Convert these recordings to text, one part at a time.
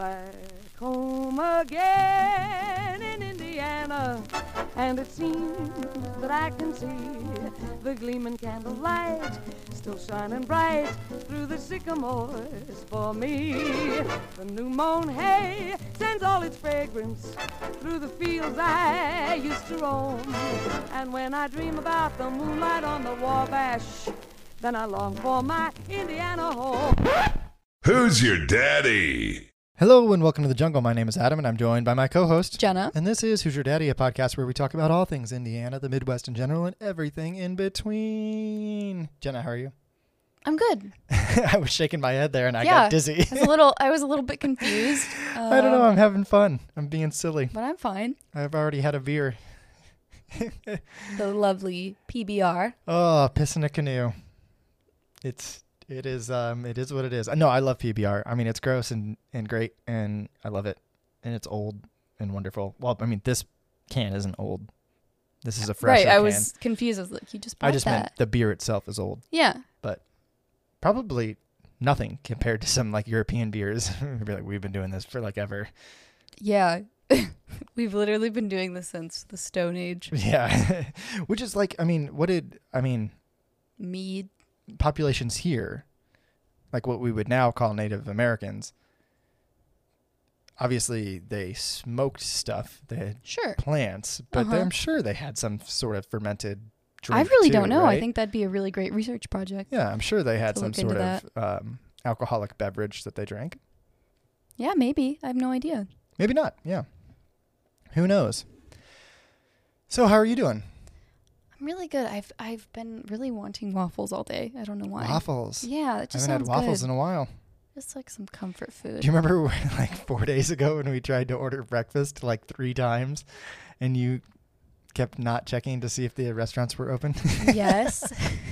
Back home again in Indiana, and it seems that I can see the gleaming candlelight still shining bright through the sycamores for me. The new mown hay sends all its fragrance through the fields I used to roam, and when I dream about the moonlight on the Wabash, then I long for my Indiana home. Who's your daddy? Hello and welcome to the jungle. My name is Adam and I'm joined by my co-host Jenna. And this is Who's Your Daddy, a podcast where we talk about all things Indiana, the Midwest in general, and everything in between. Jenna, how are you? I'm good. I was shaking my head there and I yeah, got dizzy. I was a little. I was a little bit confused. I don't know. um, I'm having fun. I'm being silly. but I'm fine. I've already had a beer. The lovely PBR. Oh, piss in a canoe. It's it is um it is what it is. No, I love PBR. I mean, it's gross and and great, and I love it, and it's old and wonderful. Well, I mean, this can isn't old. This is a fresh can. right. I can. was confused. I was like, you just I just that. meant the beer itself is old. yeah. But probably nothing compared to some like European beers. Be like, we've been doing this for like ever. Yeah. We've literally been doing this since the Stone Age. Yeah, which is like, I mean, what did I mean? Mead. Populations here, like what we would now call Native Americans. Obviously, they smoked stuff. They had Sure. plants, but Uh-huh. I'm sure they had some sort of fermented drink. I really too, don't know. I think that'd be a really great research project. Yeah, I'm sure they had some sort of um, alcoholic beverage that they drank. Yeah, maybe. I have no idea. Maybe not. Yeah. Who knows? So, how are you doing? I'm really good. I've I've been really wanting waffles all day. I don't know why. Waffles. Yeah, it I haven't sounds had waffles good. in a while. Just like some comfort food. Do you remember like four days ago when we tried to order breakfast like three times and you kept not checking to see if the restaurants were open? yes.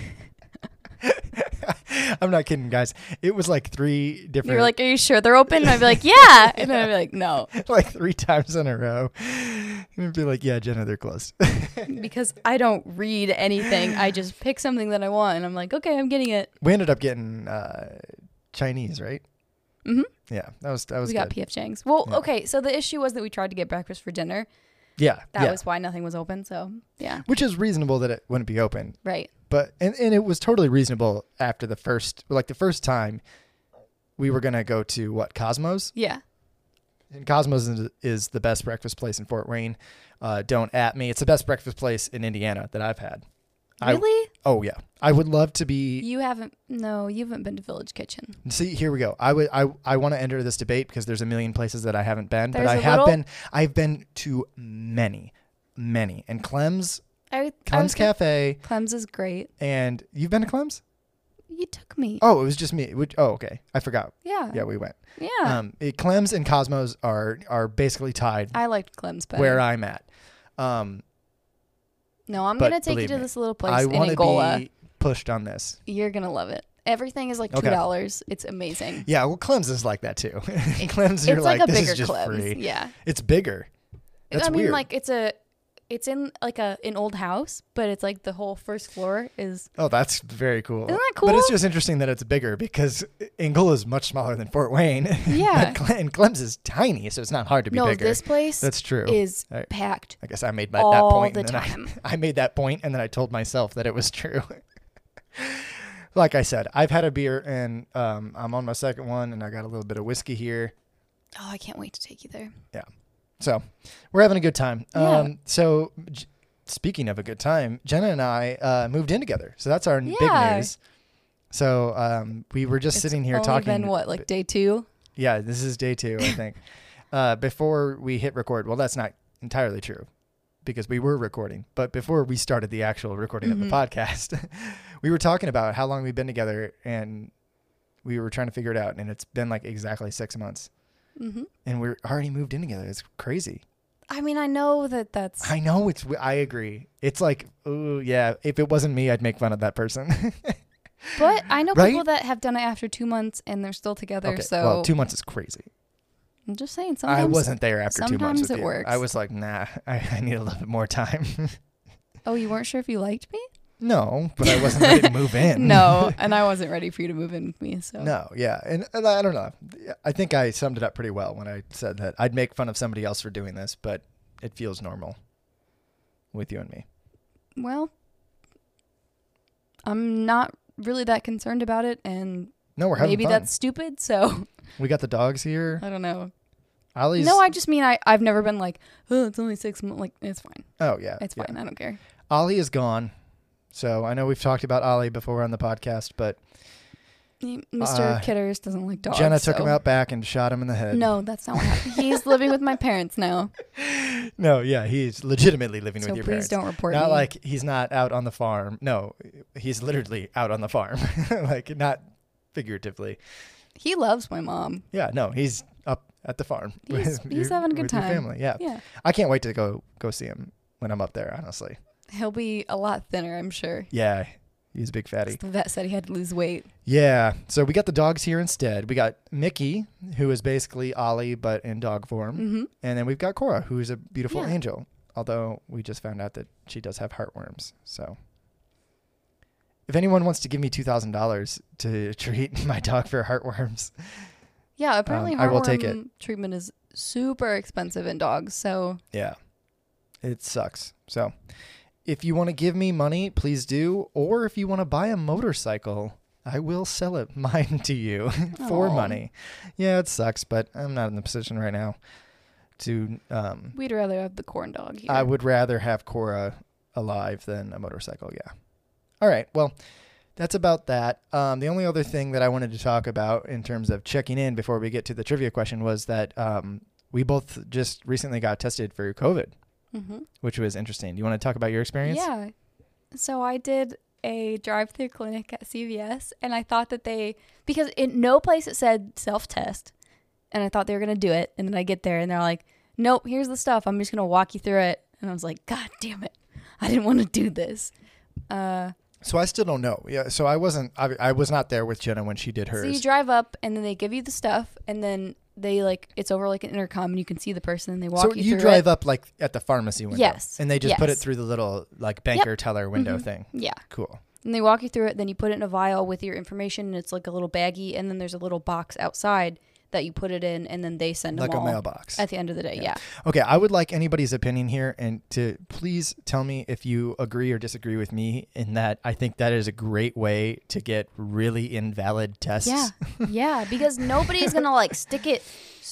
I'm not kidding, guys. It was like three different. You're like, "Are you sure they're open?" And I'd be like, "Yeah," and then I'd be like, "No," like three times in a row. And be like, yeah, Jenna, they're closed. because I don't read anything. I just pick something that I want, and I'm like, "Okay, I'm getting it." we ended up getting uh, Chinese, right? Mm-hmm. Yeah, that was that was We good. got PF Chang's. Well, Yeah. okay. So the issue was that we tried to get breakfast for dinner. Yeah, That yeah. was why nothing was open. So yeah, which is reasonable that it wouldn't be open. right. but and, and it was totally reasonable after the first like the first time we were gonna go to what cosmos Yeah. and cosmos is, is the best breakfast place in fort wayne uh, don't at me it's the best breakfast place in indiana that i've had I- Really? oh yeah i would love to be you haven't? No, you haven't been to Village Kitchen. see here we go i would i, I want to enter this debate because there's a million places that i haven't been but I have little- been i've been to many many and clem's I, I clem's gonna- cafe Clem's is great. and you've been to clem's You took me. oh it was just me Which, oh okay i forgot yeah. yeah we went Yeah. Um, it, Clem's and Cosmos are are basically tied I liked Clem's better. where I'm at. Um, no, I'm but gonna take you believe to me, this little place I in want to Angola. be pushed on this. You're gonna love it. Everything is like two Okay. dollars. It's amazing. Yeah, well, Clem's is like that too. Clem's, you're it's like, like, a this bigger is just Clem's. free. Yeah. It's bigger. That's I mean, weird. like it's a, it's in like a an old house, but it's like the whole first floor is. Oh, that's very cool. Isn't that cool? But it's just interesting that it's bigger because Angola is much smaller than Fort Wayne. Yeah. And Clem's is tiny, so it's not hard to be no, bigger. this place That's true. is I- packed I guess I made my, that all point the and then time. I, I made that point and then I told myself that it was true. like I said, I've had a beer and um, I'm on my second one and I got a little bit of whiskey here. oh, I can't wait to take you there. So we're having a good time. Yeah. Um, so j- speaking of a good time, Jenna and I uh, moved in together. So that's our n- big Yeah. news. So um, we were just sitting here only talking. Been what, like day two? Yeah, this is day two, I think. uh, before we hit record, well, that's not entirely true because we were recording, but before we started the actual recording of the Mhm. podcast, we were talking about how long we've been together and we were trying to figure it out. And it's been like exactly six months Mm-hmm. and we're already moved in together. It's crazy. I mean, I know that that's. I know it's, I agree. It's like, oh, yeah, if it wasn't me, I'd make fun of that person. but I know Right? people that have done it after two months and they're still together. okay. so well, two months is crazy. I'm just saying. Sometimes I wasn't there after two months. sometimes it you. works. I was like, nah, I, I need a little bit more time. Oh, you weren't sure if you liked me? No, but I wasn't ready to move in. no, and I wasn't ready for you to move in with me. So No, yeah, and, and I don't know. I think I summed it up pretty well when I said that I'd make fun of somebody else for doing this, but it feels normal with you and me. well, I'm not really that concerned about it, and No, we're having maybe fun. that's stupid. So we got the dogs here. I don't know. Ollie's. no, I just mean I I've never been like, oh, it's only six months. Like it's fine. Oh yeah, It's yeah. fine. I don't care. Ollie is gone. So I know we've talked about Ollie before on the podcast, but Mr. Uh, Kitters doesn't like dogs. Jenna took so- him out back and shot him in the head. No, that's not what happened. He's living with my parents now. no, yeah, he's legitimately living So with your please parents. don't report not me. like he's not out on the farm. No, he's literally out on the farm, like not figuratively. he loves my mom. Yeah, no, he's up at the farm. He's- with he's your- having a good time. family. Yeah. Yeah. I can't wait to go go see him when I'm up there. Honestly, He'll be a lot thinner, I'm sure. yeah, he's a big fatty. The vet said he had to lose weight. Yeah, so we got the dogs here instead. We got Mickey, who is basically Ollie but in dog form, hmm and then we've got Cora, who is a beautiful Yeah. angel. Although we just found out that she does have heartworms. So, if anyone wants to give me two thousand dollars to treat my dog for heartworms, Yeah, apparently Um, I will take it. heartworm treatment is super expensive in dogs. So Yeah. It sucks. So if you want to give me money, please do. Or if you want to buy a motorcycle, I will sell it mine to you for Aw. money. Yeah, it sucks, but I'm not in the position right now to um we'd rather have the corn dog here. I would rather have Cora alive than a motorcycle, yeah. All right. Well, that's about that. Um, the only other thing that I wanted to talk about in terms of checking in before we get to the trivia question was that um, we both just recently got tested for COVID hmm which was interesting. Do you want to talk about your experience? Yeah. So I did a drive-through clinic at CVS, and I thought that they because in no place it said self-test, and I thought they were gonna do it, and then I get there and they're like, "Nope, here's the stuff. I'm just gonna walk you through it," and I was like, "God damn it, I didn't want to do this." Uh, So I still don't know. Yeah. So I wasn't. I, I was not there with Jenna when she did hers. so you drive up, and then they give you the stuff, and then they like it's over like an intercom, and you can see the person, and they walk so you, you through drive it. up like at the pharmacy window. Yes. And they just put it through the little like banker teller window Mhm. thing. Yeah. Cool. And they walk you through it, then you put it in a vial with your information, and it's like a little baggie, and then there's a little box outside that you put it in, and then they send it. Like a mailbox. at the end of the day. Yeah. Yeah. Okay, I would like anybody's opinion here and to please tell me if you agree or disagree with me in that I think that is a great way to get really invalid tests. Yeah. Yeah. Because nobody's gonna like stick it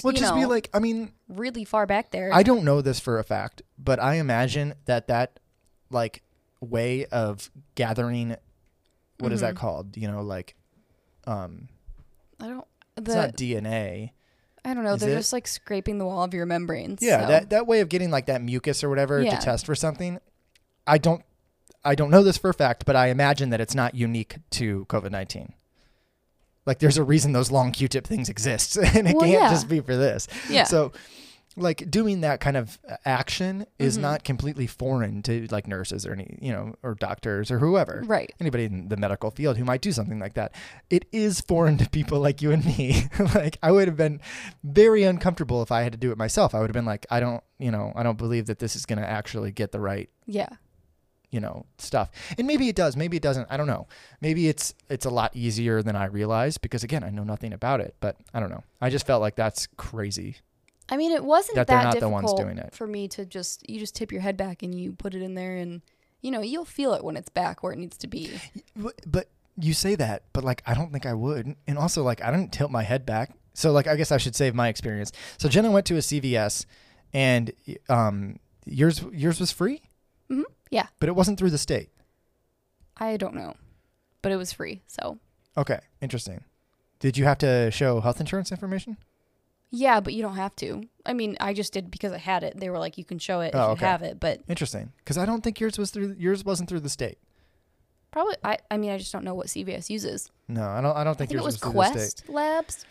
Well, just know, be like, I mean, really far back there. I don't know this for a fact, but I imagine that that like way of gathering what is that Mhm. called? You know, like um I don't it's the not DNA. I don't know, is they're it? just like scraping the wall of your membranes. Yeah, so- that that way of getting like that mucus or whatever Yeah. to test for something. I don't I don't know this for a fact, but I imagine that it's not unique to COVID-19. Like there's a reason those long Q-tip things exist and it Well, can't yeah. just be for this. yeah. So like doing that kind of action is Mhm. not completely foreign to like nurses or any, you know, or doctors or whoever. right. Anybody in the medical field who might do something like that. It is foreign to people like you and me. like I would have been very uncomfortable if I had to do it myself. I would have been like, I don't, you know, I don't believe that this is going to actually get the right Yeah. you know stuff and maybe it does maybe it doesn't i don't know maybe it's it's a lot easier than i realized because again i know nothing about it but i don't know i just felt like that's crazy I mean, it wasn't That that, they're the difficult ones doing it. for me to just you just tip your head back and you put it in there and you know you'll feel it when it's back where it needs to be. but, but you say that but like i don't think i would and also like i didn't tilt my head back so like i guess i should save my experience so jenna went to a cvs and um yours yours was free Mhm. Yeah. but it wasn't through the state I don't know, but it was free. So okay interesting did you have to show health insurance information yeah, but you don't have to. I mean, I just did because I had it. They were like, you can show it if Oh, you have it, but interesting because i don't think yours was through yours wasn't through the state probably I. I mean, I just don't know what CVS uses. no i don't i don't I think, think it yours was was, through the state It was Quest Labs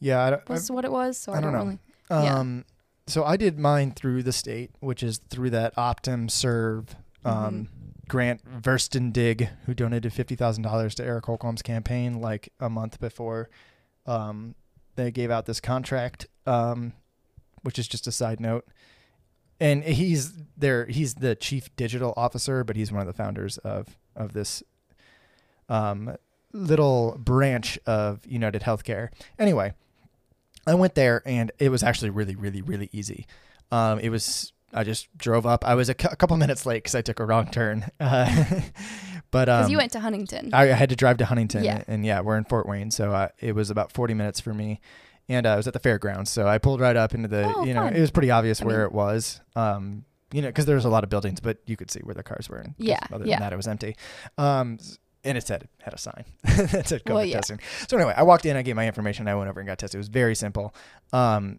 yeah I don't, was what it was. So I, I don't don't, know. really. Yeah. Um, so I did mine through the state, which is through that Optum Serve um, Grant Verstandig, who donated fifty thousand dollars to Eric Holcomb's campaign like a month before um, they gave out this contract, um, which is just a side note. And he's there. He's the chief digital officer, but he's one of the founders of of this um, little branch of United Healthcare. Anyway, I went there and it was actually really, really, really easy. Um, it was I just drove up. I was a, cou- a couple minutes late because I took a wrong turn. Uh, but um, Because you went to Huntington. I, I had to drive to Huntington, Yeah. and yeah, we're in Fort Wayne, so uh, it was about 40 minutes for me. And uh, I was at the fairgrounds, so I pulled right up into the, Oh, you know, fun. it was pretty obvious I where mean- it was. Um, you know, because there was a lot of buildings, but you could see where the cars were. and Yeah, Other yeah. than that, it was empty. Um, and it said had a sign that said COVID Well, yeah. testing. So anyway, I walked in, I gave my information, I went over and got tested. It was very simple. Um,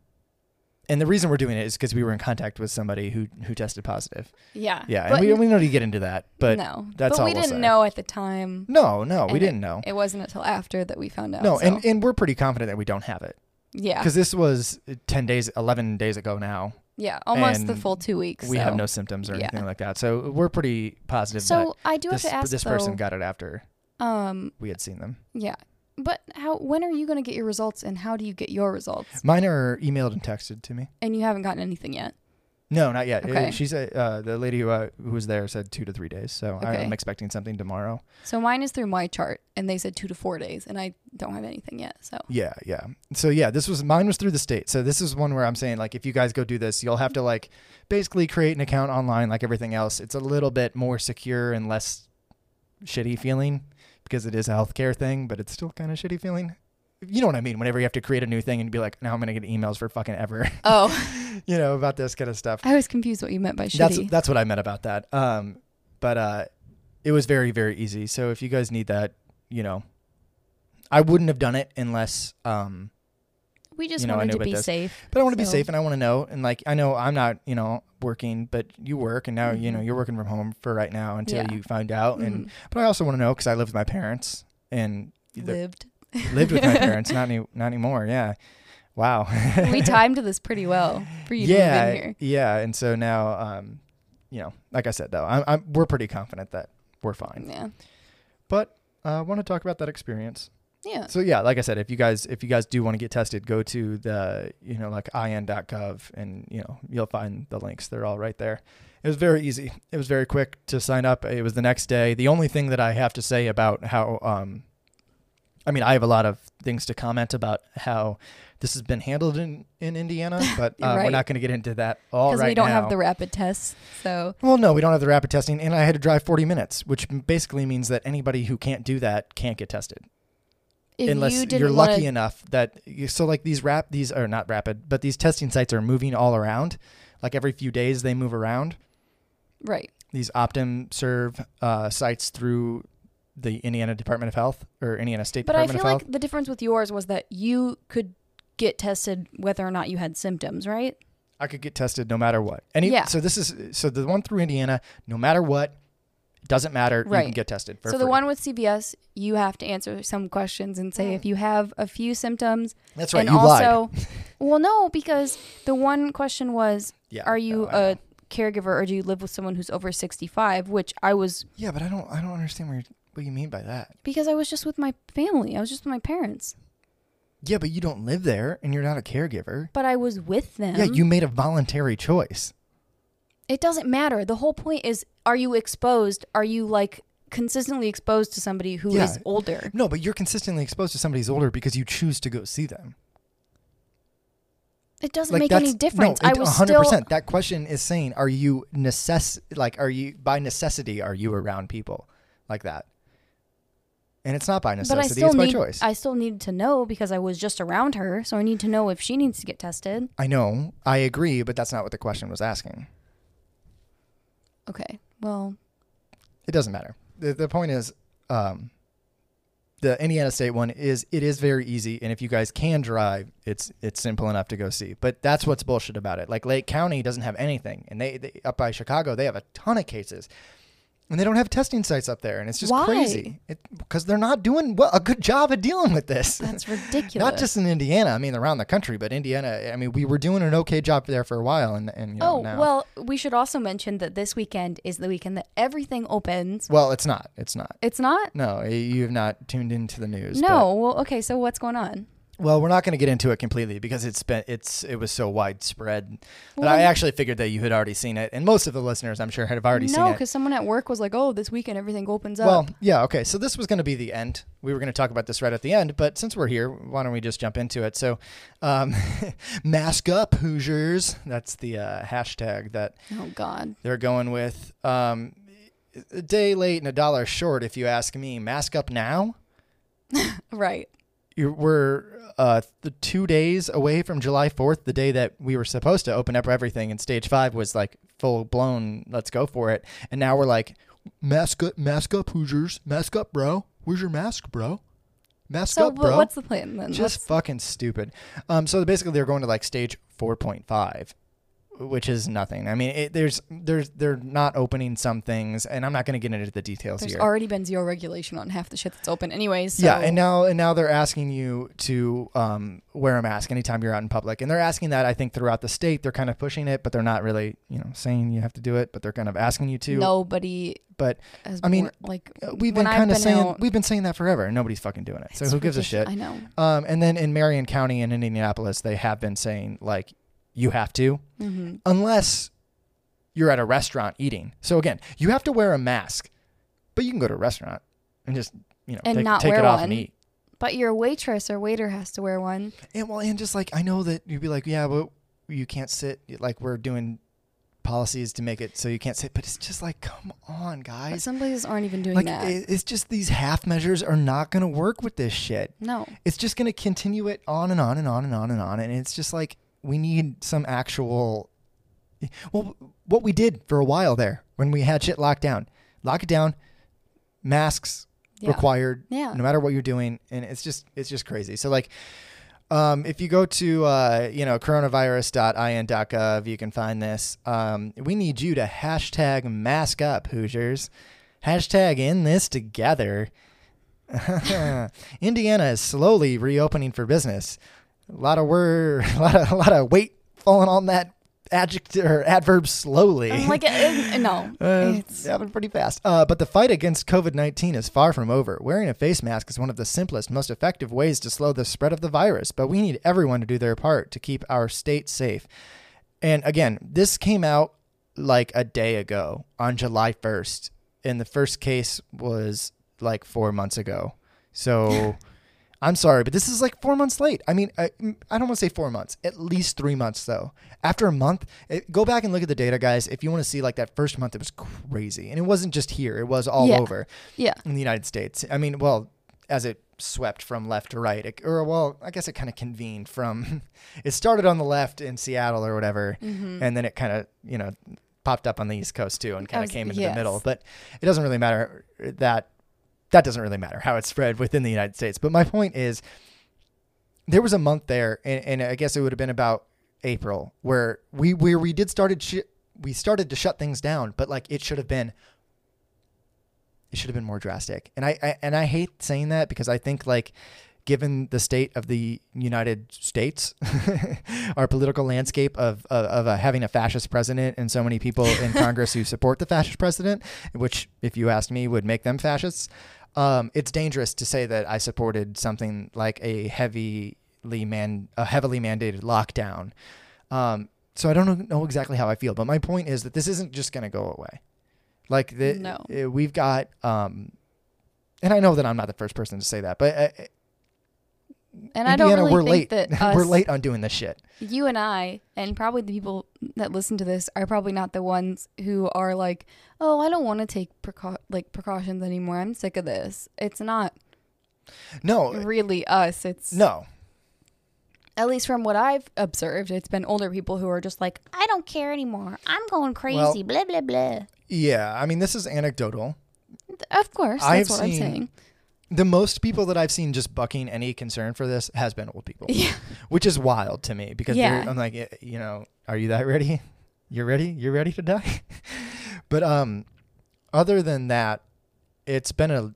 and the reason we're doing it is because we were in contact with somebody who who tested positive. yeah. Yeah, and we, we don't need to get into that, but no. that's but all we we'll didn't say. know at the time. no, no, we didn't know. It wasn't until after that we found out. No, so- and, and we're pretty confident that we don't have it yeah, because this was 10 days, 11 days ago now. yeah, almost the full two weeks. We have no symptoms or yeah. anything like that. So we're pretty positive So I do that have this, to ask this though. person got it after um, we had seen them. yeah, but how? When are you going to get your results, and how do you get your results? Mine are emailed and texted to me. And you haven't gotten anything yet. No, not yet. Uh, Okay. She said uh, the lady who, uh, who was there said two to three days. So Okay. I'm expecting something tomorrow. So mine is through my chart, and they said two to four days, and I don't have anything yet. So Yeah, yeah. So yeah, this was mine was through the state. So this is one where I'm saying like if you guys go do this, you'll have to like basically create an account online like everything else. It's a little bit more secure and less shitty feeling because it is a healthcare thing, but it's still kind of shitty feeling. You know what I mean? Whenever you have to create a new thing and be like, now I'm gonna get emails for fucking ever, oh, you know, about this kind of stuff. I was confused what you meant by shitty. That's that's what I meant about that. Um, but uh, it was very very easy. So if you guys need that, you know, I wouldn't have done it unless um we just you know, wanted to be this. safe. But I want to be safe and I want to know. And like, I know I'm not, you know, working, but you work and now, you know, Mhm. you're working from home for right now until Yeah. you find out. And, Mhm. but I also want to know because I live with my parents and lived. lived with my parents, not, any, not anymore. Yeah. Wow. we timed this pretty well for you yeah. to move in here. Yeah. And so now, um, you know, like I said, though, I'm, I'm, we're pretty confident that we're fine. Yeah. But uh, I want to talk about that experience. Yeah. So yeah, like I said, if you guys if you guys do want to get tested, go to the you know like in.gov and you know you'll find the links. They're all right there. It was very easy. It was very quick to sign up. It was the next day. The only thing that I have to say about how um I mean, I have a lot of things to comment about how this has been handled in, in Indiana, but uh, we're not going to get into that all Because we don't now. have the rapid tests. So Well, no, we don't have the rapid testing, and I had to drive 40 minutes, which basically means that anybody who can't do that can't get tested if unless you are wanna, lucky enough that you, so like these rap these are not rapid but these testing sites are moving all around like every few days they move around right. these optum serve uh, sites through the indiana department of health or indiana state But I feel like the difference with yours was that you could get tested whether or not you had symptoms, right? i could get tested no matter what any Yeah. so this is so the one through indiana no matter what doesn't matter Right. you can get tested for so the one with CVS, you have to answer some questions and say if you have a few symptoms. that's right and you lied also, well, no, because the one question was, yeah are you no, a caregiver or do you live with someone who's over 65? Which I was yeah but i don't i don't understand what, you what you mean by that because I was just with my family. I was just with my parents, yeah but you don't live there and you're not a caregiver but I was with them. yeah you made a voluntary choice It doesn't matter. The whole point is are you exposed? Are you like consistently exposed to somebody who is Yeah. older? No, but you're consistently exposed to somebody who's older because you choose to go see them. It doesn't Like make any difference. No, I it- was 100%. still That question is saying, are you necess like are you by necessity are you around people like that? And it's not by I necessity; it's by need choice. I still needed to know because I was just around her, so I need to know if she needs to get tested. I know, I agree, but that's not what the question was asking. Okay. Well, It doesn't matter. The, the point is, um, the Indiana State one is it is very easy, and if you guys can drive, it's it's simple enough to go see. But that's what's bullshit about it. Like Lake County doesn't have anything, and they, they up by Chicago they have a ton of cases, and they don't have testing sites up there, and it's just Why? crazy. Because they're not doing well, a good job of dealing with this. that's ridiculous. Not just in Indiana, I mean around the country, but Indiana. I mean, we were doing an okay job there for a while, and and you know, Oh, now. well, we should also mention that this weekend is the weekend that everything opens. well, it's not. It's not. It's not? No, you have not tuned into the news. No. Well, okay, so what's going on? Well, we're not going to get into it completely because it's been it's it was so widespread. But Well, I actually figured that you had already seen it, and most of the listeners, I'm sure, have already seen it. no, because someone at work was like, "Oh, this weekend everything opens up." Well, yeah, okay. So this was going to be the end. We were going to talk about this right at the end, but since we're here, why don't we just jump into it? So, um, mask up, Hoosiers. That's the uh, hashtag that Oh God. they're going with. Um, a day late and a dollar short, if you ask me. Mask up now. Right. You're, we're uh, the two days away from July 4th, the day that we were supposed to open up everything, and stage five was like full blown. Let's go for it. And now we're like, mask up, mask up, Hoosiers, mask up, bro. Where's your mask, bro? Mask So, up, bro. what's the plan then? Just What's- fucking stupid. Um, so basically, they're going to like stage 4.5, which is nothing. I mean, it, there's there's they're not opening some things, and I'm not going to get into the details there's here. There's already been zero regulation on half the shit that's open, anyways. So Yeah, and now and now they're asking you to um, wear a mask anytime you're out in public, and they're asking that I think throughout the state. They're kind of pushing it, but they're not really you know saying you have to do it, but they're kind of asking you to. nobody But I mean, worn- like uh, we've been kind of saying out- we've been saying that forever, and nobody's fucking doing it. So who gives a shit? I know. Um, and then in Marion County and in Indianapolis, they have been saying like you have to, hmm unless you're at a restaurant eating. So again, you have to wear a mask, but you can go to a restaurant and just you know And take, not take wear it off one. and eat. But your waitress or waiter has to wear one. And well, and just like I know that you'd be like, yeah, but you can't sit. Like we're doing policies to make it so you can't sit, but it's just like, come on, But guys. some places aren't even doing Like that. it's just these half measures are not going to work with this shit. no. It's just going to continue it on and on and on and on and on, and it's just like we need some actual. Well, what we did for a while there when we had shit locked down, lock it down, masks Yeah. required Yeah. no matter what you're doing and it's just it's just crazy so like um, if you go to uh, you know coronavirus.in.gov you can find this um, we need you to hashtag mask up hoosiers hashtag in this together indiana is slowly reopening for business a lot of word a lot of, a lot of weight falling on that adjective or adverb slowly I'm like, it, it- no. uh, it's, happened pretty fast. Uh, but the fight against COVID 19 is far from over. Wearing a face mask is one of the simplest, most effective ways to slow the spread of the virus, but we need everyone to do their part to keep our state safe. And again, this came out like a day ago on July 1st, and the first case was like four months ago. So. I'm sorry, but this is like four months late. I mean, I, I don't want to say four months, at least three months though. After a month, it, go back and look at the data, guys. If you want to see like that first month, it was crazy, and it wasn't just here; it was all Yeah. over yeah. in the United States. I mean, well, as it swept from left to right, it, or well, I guess it kind of convened from. it started on the left in Seattle or whatever, Mm-hmm. and then it kind of you know popped up on the East Coast too, and kind of came into yes. the middle. But it doesn't really matter that that doesn't really matter how it spread within the United States. But my point is, there was a month there, and, and I guess it would have been about April where we where we did started sh- we started to shut things down, but like it should have been. It should have been more drastic, and I, I and I hate saying that because I think like given the state of the United States, our political landscape of of, of uh, having a fascist president and so many people in Congress who support the fascist president, which, if you asked me, would make them fascists. Um, it's dangerous to say that I supported something like a heavily man a heavily mandated lockdown. Um, so I don't know, exactly how I feel, but my point is that this isn't just going to go away. Like the No. uh, we've got, um, and I know that I'm not the first person to say that, but And I don't really we're think late. that us, we're late on doing this shit. you and I, and probably the people that listen to this are probably not the ones who are like, "Oh, I don't want to take precau- like precautions anymore. I'm sick of this." It's not No, really us. It's no, at least from what I've observed, it's been older people who are just like, "I don't care anymore. I'm going crazy." blah blah blah. yeah. I mean, this is anecdotal. Of course, I've that's what I'm saying. The most people that I've seen just bucking any concern for this has been old people, Yeah. which is wild to me because Yeah. I'm like, you know, are you that ready? You're ready? You're ready to die? but um, other than that, it's been a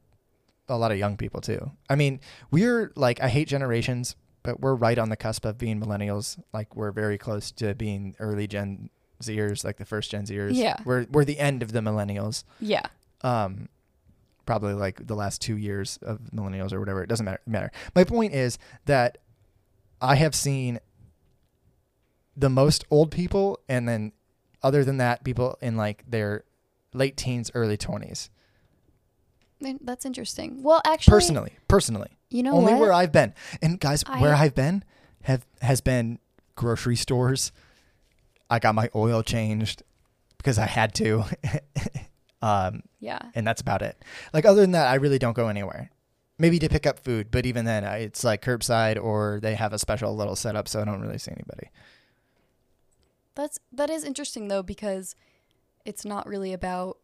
a lot of young people too. I mean, we're like I hate generations, but we're right on the cusp of being millennials. Like we're very close to being early Gen Zers, like the first Gen Zers. Yeah. We're we're the end of the millennials. Yeah. Um probably like the last two years of millennials or whatever. It doesn't matter matter. My point is that I have seen the most old people, and then other than that, people in like their late teens, early twenties. That's interesting. Well, actually, Personally, personally, you know only what? where I've been, and guys, where I- I've been have has been grocery stores. I got my oil changed because I had to, um, yeah. and that's about it. Like other than that, I really don't go anywhere. Maybe to pick up food, but even then, I, it's like curbside or they have a special little setup, so I don't really see anybody. That's that is interesting though because it's not really about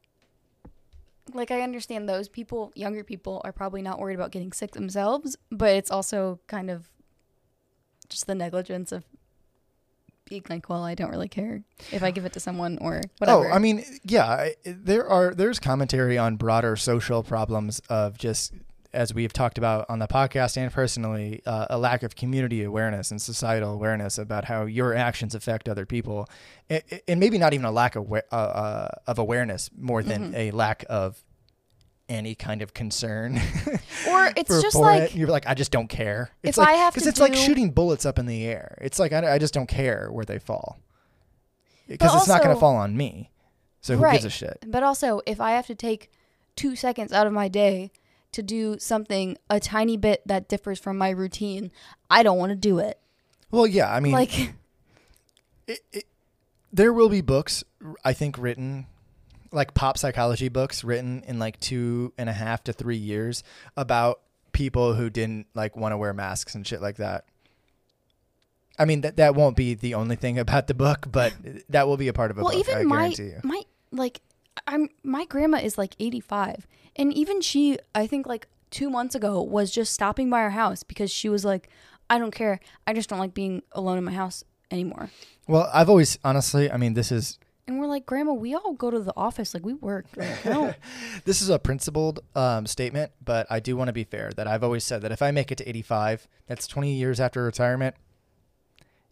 like I understand those people, younger people are probably not worried about getting sick themselves, but it's also kind of just the negligence of being like, well, I don't really care if I give it to someone or whatever. Oh, I mean, yeah, I- there are there's commentary on broader social problems of just as we've talked about on the podcast and personally, uh, a lack of community awareness and societal awareness about how your actions affect other people, and, and maybe not even a lack of uh, uh, of awareness more than Mhm. a lack of any kind of concern. or it's for, just for like it. you're like, I just don't care. It's if like, I have because to it's like shooting bullets up in the air. It's like I, I just don't care where they fall because But it's not going to fall on me. So who gives a shit? But also, if I have to take two seconds out of my day to do something a tiny bit that differs from my routine, I don't want to do it. Well, yeah. I mean, like, it, it, there will be books I think written like pop psychology books written in like two and a half to three years about people who didn't like want to wear masks and shit like that. I mean that that won't be the only thing about the book, but that will be a part of a well, book. I even my guarantee you. my like, I'm my grandma is like 85, and even she, I think like two months ago, was just stopping by our house because she was like, I don't care, I just don't like being alone in my house anymore. Well, I've always honestly, I mean, this is And we're like, Grandma, we all go to the office, like we work. Like, no. this is a principled um, statement, but I do want to be fair that I've always said that if I make it to 85, that's 20 years after retirement.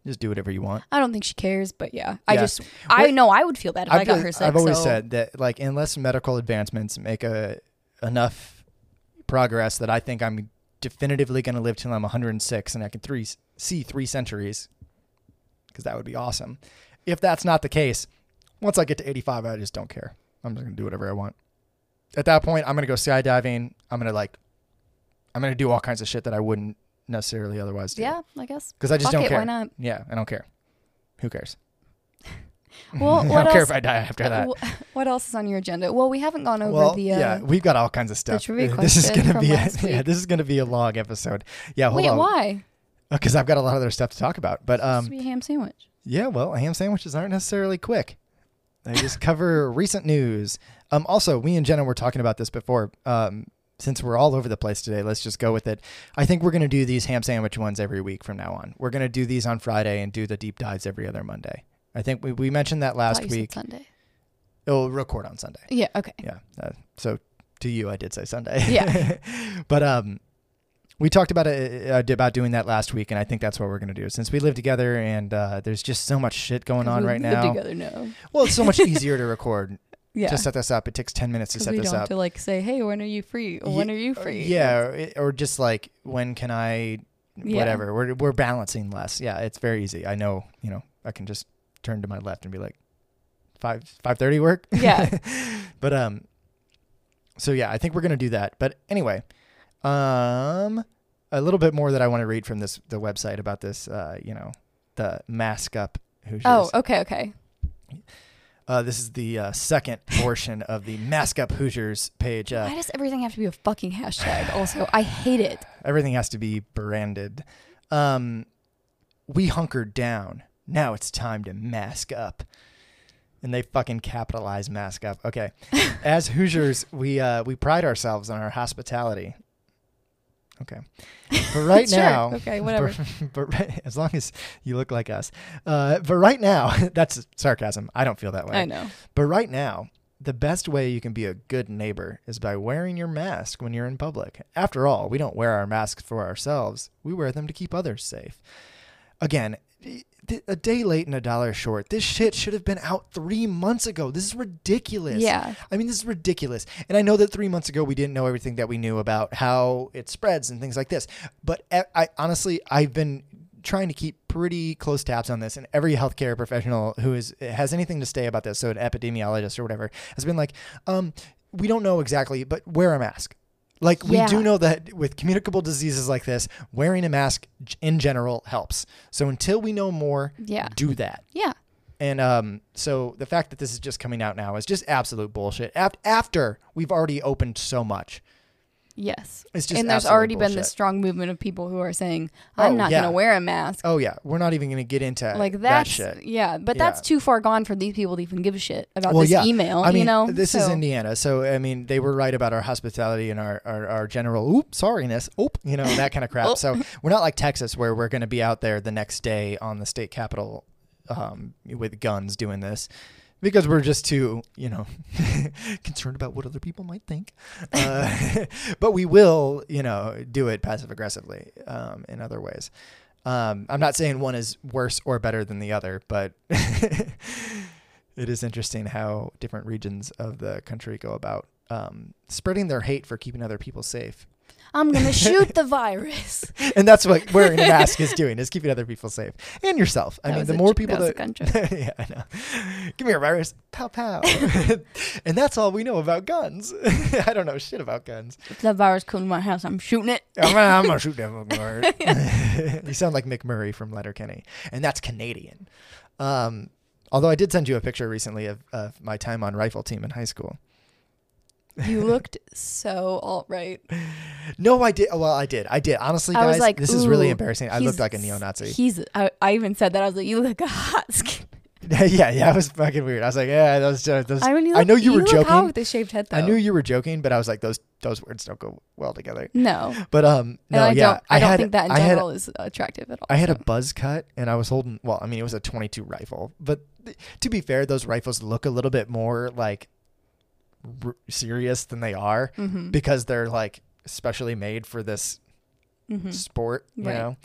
Just do whatever you want. I don't think she cares, but yeah, I just, I Well, know I would feel bad if i I've, got her sick. I've always so- said that like unless medical advancements make a enough progress that I think I'm definitively going to live till I'm 106 and I can three see three centuries because that would be awesome. If that's not the case, once I get to 85, I just don't care. I'm just going to do whatever I want. At that point, I'm going to go skydiving. I'm going to like, I'm going to do all kinds of shit that I wouldn't necessarily otherwise do. Yeah, I guess. Because I just Fuck don't it, care. why not? Yeah, I don't care. Who cares? Well, I don't care else- if I die after that. Uh, What else is on your agenda? Well, we haven't gone over well, the. Uh, yeah, we've got all kinds of stuff. this is gonna be a, yeah, this is gonna be a long episode. Yeah, hold Wait, on. why? Because I've got a lot of other stuff to talk about. But Um, be a ham sandwich. yeah, well, ham sandwiches aren't necessarily quick. They just cover recent news. Um, also, we and Jenna were talking about this before. Um, since we're all over the place today, let's just go with it. I think we're gonna do these ham sandwich ones every week from now on. We're gonna do these on Friday and do the deep dives every other Monday. I think we, we mentioned that last week. Sunday. It'll record on Sunday. Yeah. Okay. Yeah. Uh, so to you, I did say Sunday. Yeah. but um, we talked about it uh, about doing that last week, and I think that's what we're gonna do since we live together and uh, there's just so much shit going on we right live now. Together now. Well, it's so much easier to record Yeah. to set this up. It takes ten minutes to set we this don't up. have to like say, hey, when are you free? Or when are you uh, free? Yeah, or, it- or just like when can I? Yeah. Whatever. We're we're balancing less. Yeah, it's very easy. I know. You know, I can just turn to my left and be like, five five thirty work. Yeah. but um, so yeah, I think we're gonna do that. But anyway, um, a little bit more that I want to read from this the website about this. Uh, you know, the mask up Hoosiers. Oh, okay, okay. Uh, this is the uh, second portion of the mask up Hoosiers page. Uh, Why does everything have to be a fucking hashtag? Also, I hate it. Everything has to be branded. Um, we hunkered down. Now it's time to mask up. And they fucking capitalize mask up. Okay. As Hoosiers, we uh, we pride ourselves on our hospitality. Okay. But right Sure. now, Okay, whatever. But, but right- as long as you look like us. Uh, but right now, that's sarcasm. I don't feel that way. I know. But right now, the best way you can be a good neighbor is by wearing your mask when you're in public. After all, we don't wear our masks for ourselves, we wear them to keep others safe. Again, a day late and a dollar short. This shit should have been out three months ago. This is ridiculous. Yeah. I mean, this is ridiculous. And I know that three months ago we didn't know everything that we knew about how it spreads and things like this. But I, honestly, I've been trying to keep pretty close tabs on this, and every healthcare professional who is has anything to say about this, so an epidemiologist or whatever, has been like, um, we don't know exactly, but wear a mask. Like we do know that with communicable diseases like this, wearing a mask in general helps. So until we know more, Yeah. do that. Yeah. And um, so the fact that this is just coming out now is just absolute bullshit. Af- after we've already opened so much, Yes. it's just and there's already been bullshit. this strong movement of people who are saying, I'm Oh, not yeah. going to wear a mask. Oh yeah, we're not even going to get into like that shit. yeah, but that's too far gone for these people to even give a shit about Well, this yeah. email. I mean, you know, this is Indiana, so I mean, they were right about our hospitality and our our, our general oop sorriness, oop, you know that kind of crap. Oh. So we're not like Texas, where we're going to be out there the next day on the state capitol um, with guns doing this. Because we're just too, you know, concerned about what other people might think. Uh, but we will, you know, do it passive aggressively um, in other ways. Um, I'm not saying one is worse or better than the other, but it is interesting how different regions of the country go about um, spreading their hate for keeping other people safe. I'm going to shoot the virus. And that's what wearing a mask is doing, is keeping other people safe and yourself. I That mean, the more people that that, was a gunshot. yeah, I know. Give me a virus, pow pow, and that's all we know about guns. I don't know shit about guns. if the virus comes to my house, I'm shooting it. I'm gonna, I'm gonna shoot that fucking you sound like McMurray from Letterkenny, and that's Canadian. Um, although I did send you a picture recently of, of my time on rifle team in high school. You looked so alt right. No, I did. Well, I did. I did. Honestly, I guys, was like, this is really embarrassing. I looked like a neo-Nazi. He's. I, I even said that. I was like, you look like a hot skin. yeah, yeah, it was fucking weird. I was like, yeah, those, uh, those. I mean, you I look, know you were look joking. with the shaved head. Though. I knew you were joking, but I was like, those those words don't go well together. No, But um, no, I yeah, don't. I, don't had, think that in I had, general is attractive at all. I had a buzz cut, and I was holding. Well, I mean, it was a 22 rifle, but th- to be fair, those rifles look a little bit more like r- serious than they are Mhm. because they're like specially made for this Mhm. sport, you Right. know,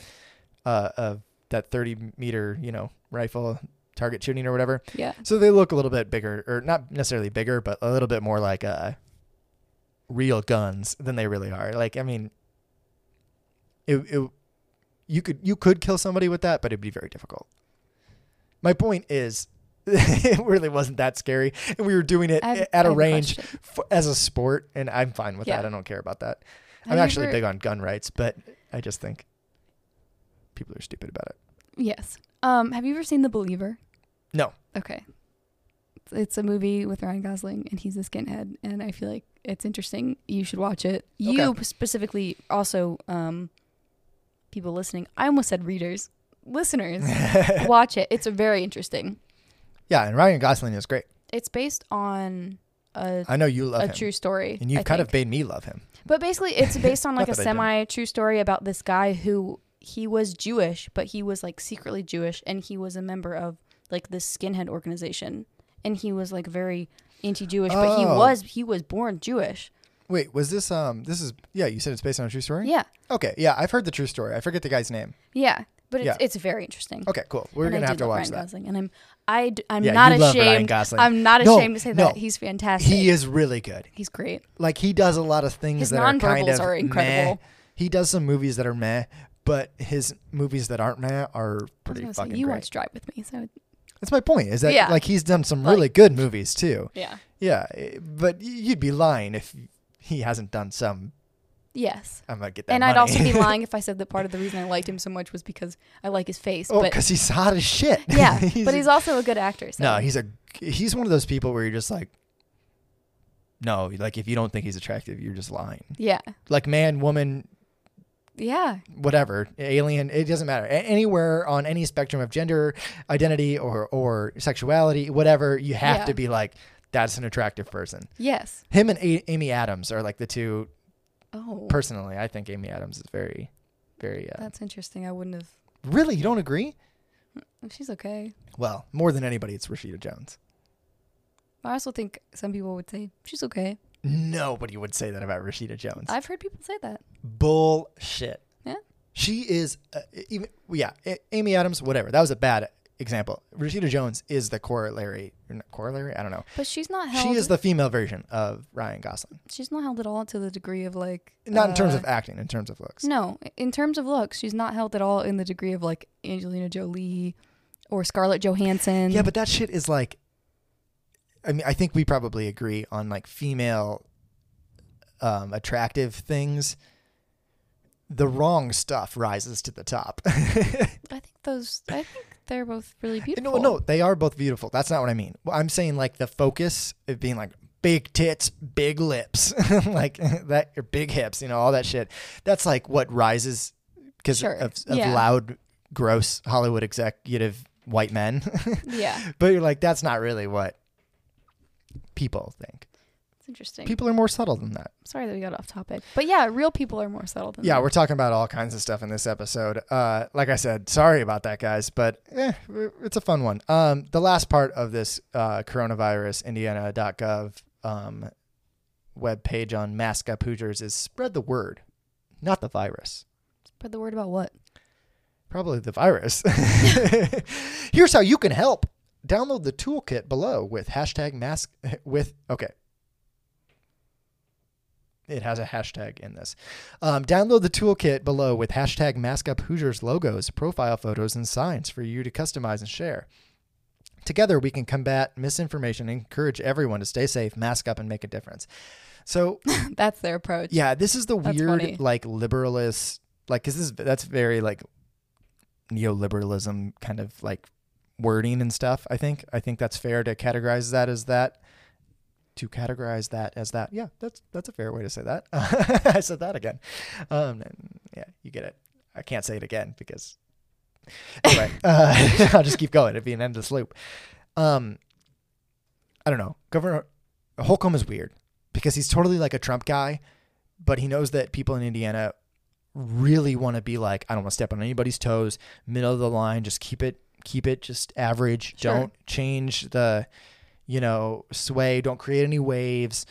uh, of that 30 meter, you know, rifle target shooting or whatever. Yeah. So they look a little bit bigger, or not necessarily bigger, but a little bit more like uh, real guns than they really are. Like, I mean, it, it you could you could kill somebody with that, but it'd be very difficult. My point is, it really wasn't that scary, and we were doing it I have- at a range as a sport, and I'm fine with Yeah. that. I don't care about that. I'm you actually ever- big on gun rights, but I just think people are stupid about it. Yes. Um. Have you ever seen The Believer? No. Okay. It's- It's a movie with Ryan Gosling, and he's a skinhead, and I feel like it's interesting. You should watch it. You Okay. specifically, also, um, people listening. I almost said readers, listeners. watch it. It's very interesting. Yeah, and Ryan Gosling is great. It's based on a I know you love a him, true story, and you've I kind of made me love him. But basically, it's based on like a Not that I don't. semi true story about this guy who he was Jewish, but he was like secretly Jewish, and he was a member of like this skinhead organization, and he was like very anti-Jewish, but he Oh. was he was born Jewish. Wait, was this um? This is yeah. You said it's based on a true story. Yeah, Okay. Yeah, I've heard the true story. I forget the guy's name. yeah, but it's Yeah. it's very interesting. Okay, cool. We're And gonna do have to watch Ryan that. Gosling, and I'm I d- I'm Yeah, not you love Ryan ashamed. I'm not No, ashamed to say no. that he's fantastic. He is really good. He's great. Like he does a lot of things His that are kind of are incredible. Meh. He does some movies that are meh, but his movies that aren't meh are I pretty gonna say you great. watched Drive with Me, so That's my point. Is that Yeah. like he's done some Like- really good movies too. yeah, Yeah, eh, but you'd be lying if he hasn't done some. Yes. I'm gonna get that. And I'd also be lying if I said that part of the reason I liked him so much was because I like his face. oh, because he's hot as shit. yeah, but he's also a good actor. So. no, he's a he's one of those people where you're just like, no, like if you don't think he's attractive, you're just lying. yeah, Like man, woman, yeah, whatever, alien, it doesn't matter. A- anywhere on any spectrum of gender identity or or sexuality, whatever, you have Yeah. to be like, that's an attractive person. yes. Him and A- Amy Adams are like the two. Oh, Personally, I think Amy Adams is very, very. Uh, that's interesting. I wouldn't have. really, you don't agree? She's okay. Well, more than anybody, it's Rashida Jones. I also think some people would say she's okay. Nobody would say that about Rashida Jones. I've heard people say that. Bullshit. Yeah. She is uh, even yeah. A- Amy Adams, whatever. That was a bad example. Rashida Jones is the corollary. not Corollary? I don't know. But she's not held. She is the female version of Ryan Gosling. She's not held at all to the degree of like. Not in terms uh, of acting, in terms of looks. No, in terms of looks, she's not held at all in the degree of like Angelina Jolie or Scarlett Johansson. Yeah, but that shit is like. I mean, I think we probably agree on like female um, attractive things. The wrong stuff rises to the top. I think those. I think they're both really beautiful. no, no, they are both beautiful. That's not what I mean. I'm saying like the focus of being like big tits, big lips, like that, your big hips, you know, all that shit. That's like what rises because Sure. of, of Yeah. loud, gross Hollywood executive white men. Yeah, but you're like, that's not really what people think. It's interesting. People are more subtle than that. Sorry that we got off topic, but yeah, real people are more subtle than Yeah, that. we're talking about all kinds of stuff in this episode. Uh, like I said, sorry about that, guys, but eh, it's a fun one. Um, the last part of this uh, coronavirus Indiana.gov um, web page on mask up Hoosiers is spread the word, not the virus. Spread the word about what? Probably the virus. Here's how you can help. Download the toolkit below with hashtag mask with okay. It has a hashtag in this. Um, download the toolkit below with hashtag mask up Hoosiers logos, profile photos, and signs for you to customize and share. Together, we can combat misinformation and encourage everyone to stay safe, mask up, and make a difference. So, That's their approach. yeah, this is the That's weird, funny. like liberalist, like because this is that's very like neoliberalism kind of like wording and stuff. I think I think that's fair to categorize that as that. To categorize that as that, yeah, that's that's a fair way to say that. I said that again. Um, yeah, you get it. I can't say it again because anyway, uh, I'll just keep going. It'd be an endless loop. Um, I don't know. Governor Holcomb is weird because he's totally like a Trump guy, but he knows that people in Indiana really want to be like, I don't want to step on anybody's toes, middle of the line, just keep it, keep it just average. Sure. Don't change the, you know, sway. Don't create any waves.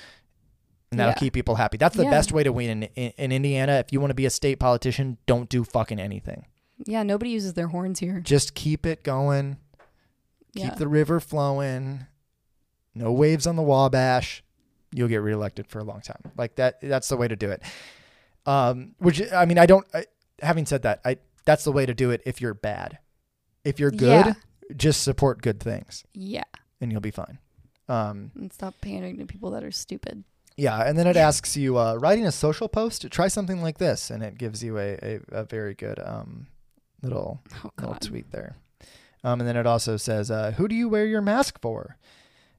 And that'll Yeah. keep people happy. That's the Yeah. best way to win in, in, in Indiana. If you want to be a state politician, don't do fucking anything. Yeah, nobody uses their horns here. Just keep it going. Yeah. Keep the river flowing. No waves on the Wabash. You'll get reelected for a long time. Like that. That's the way to do it. Um, which I mean, I don't. I, having said that, I that's the way to do it. If you're bad, if you're good, Yeah. just support good things, Yeah. and you'll be fine. Um, And stop pandering to people that are stupid. yeah, and then it asks you uh, writing a social post. Try something like this, and it gives you a a, a very good um, little Oh little tweet there. Um, and then it also says, uh, "Who do you wear your mask for?"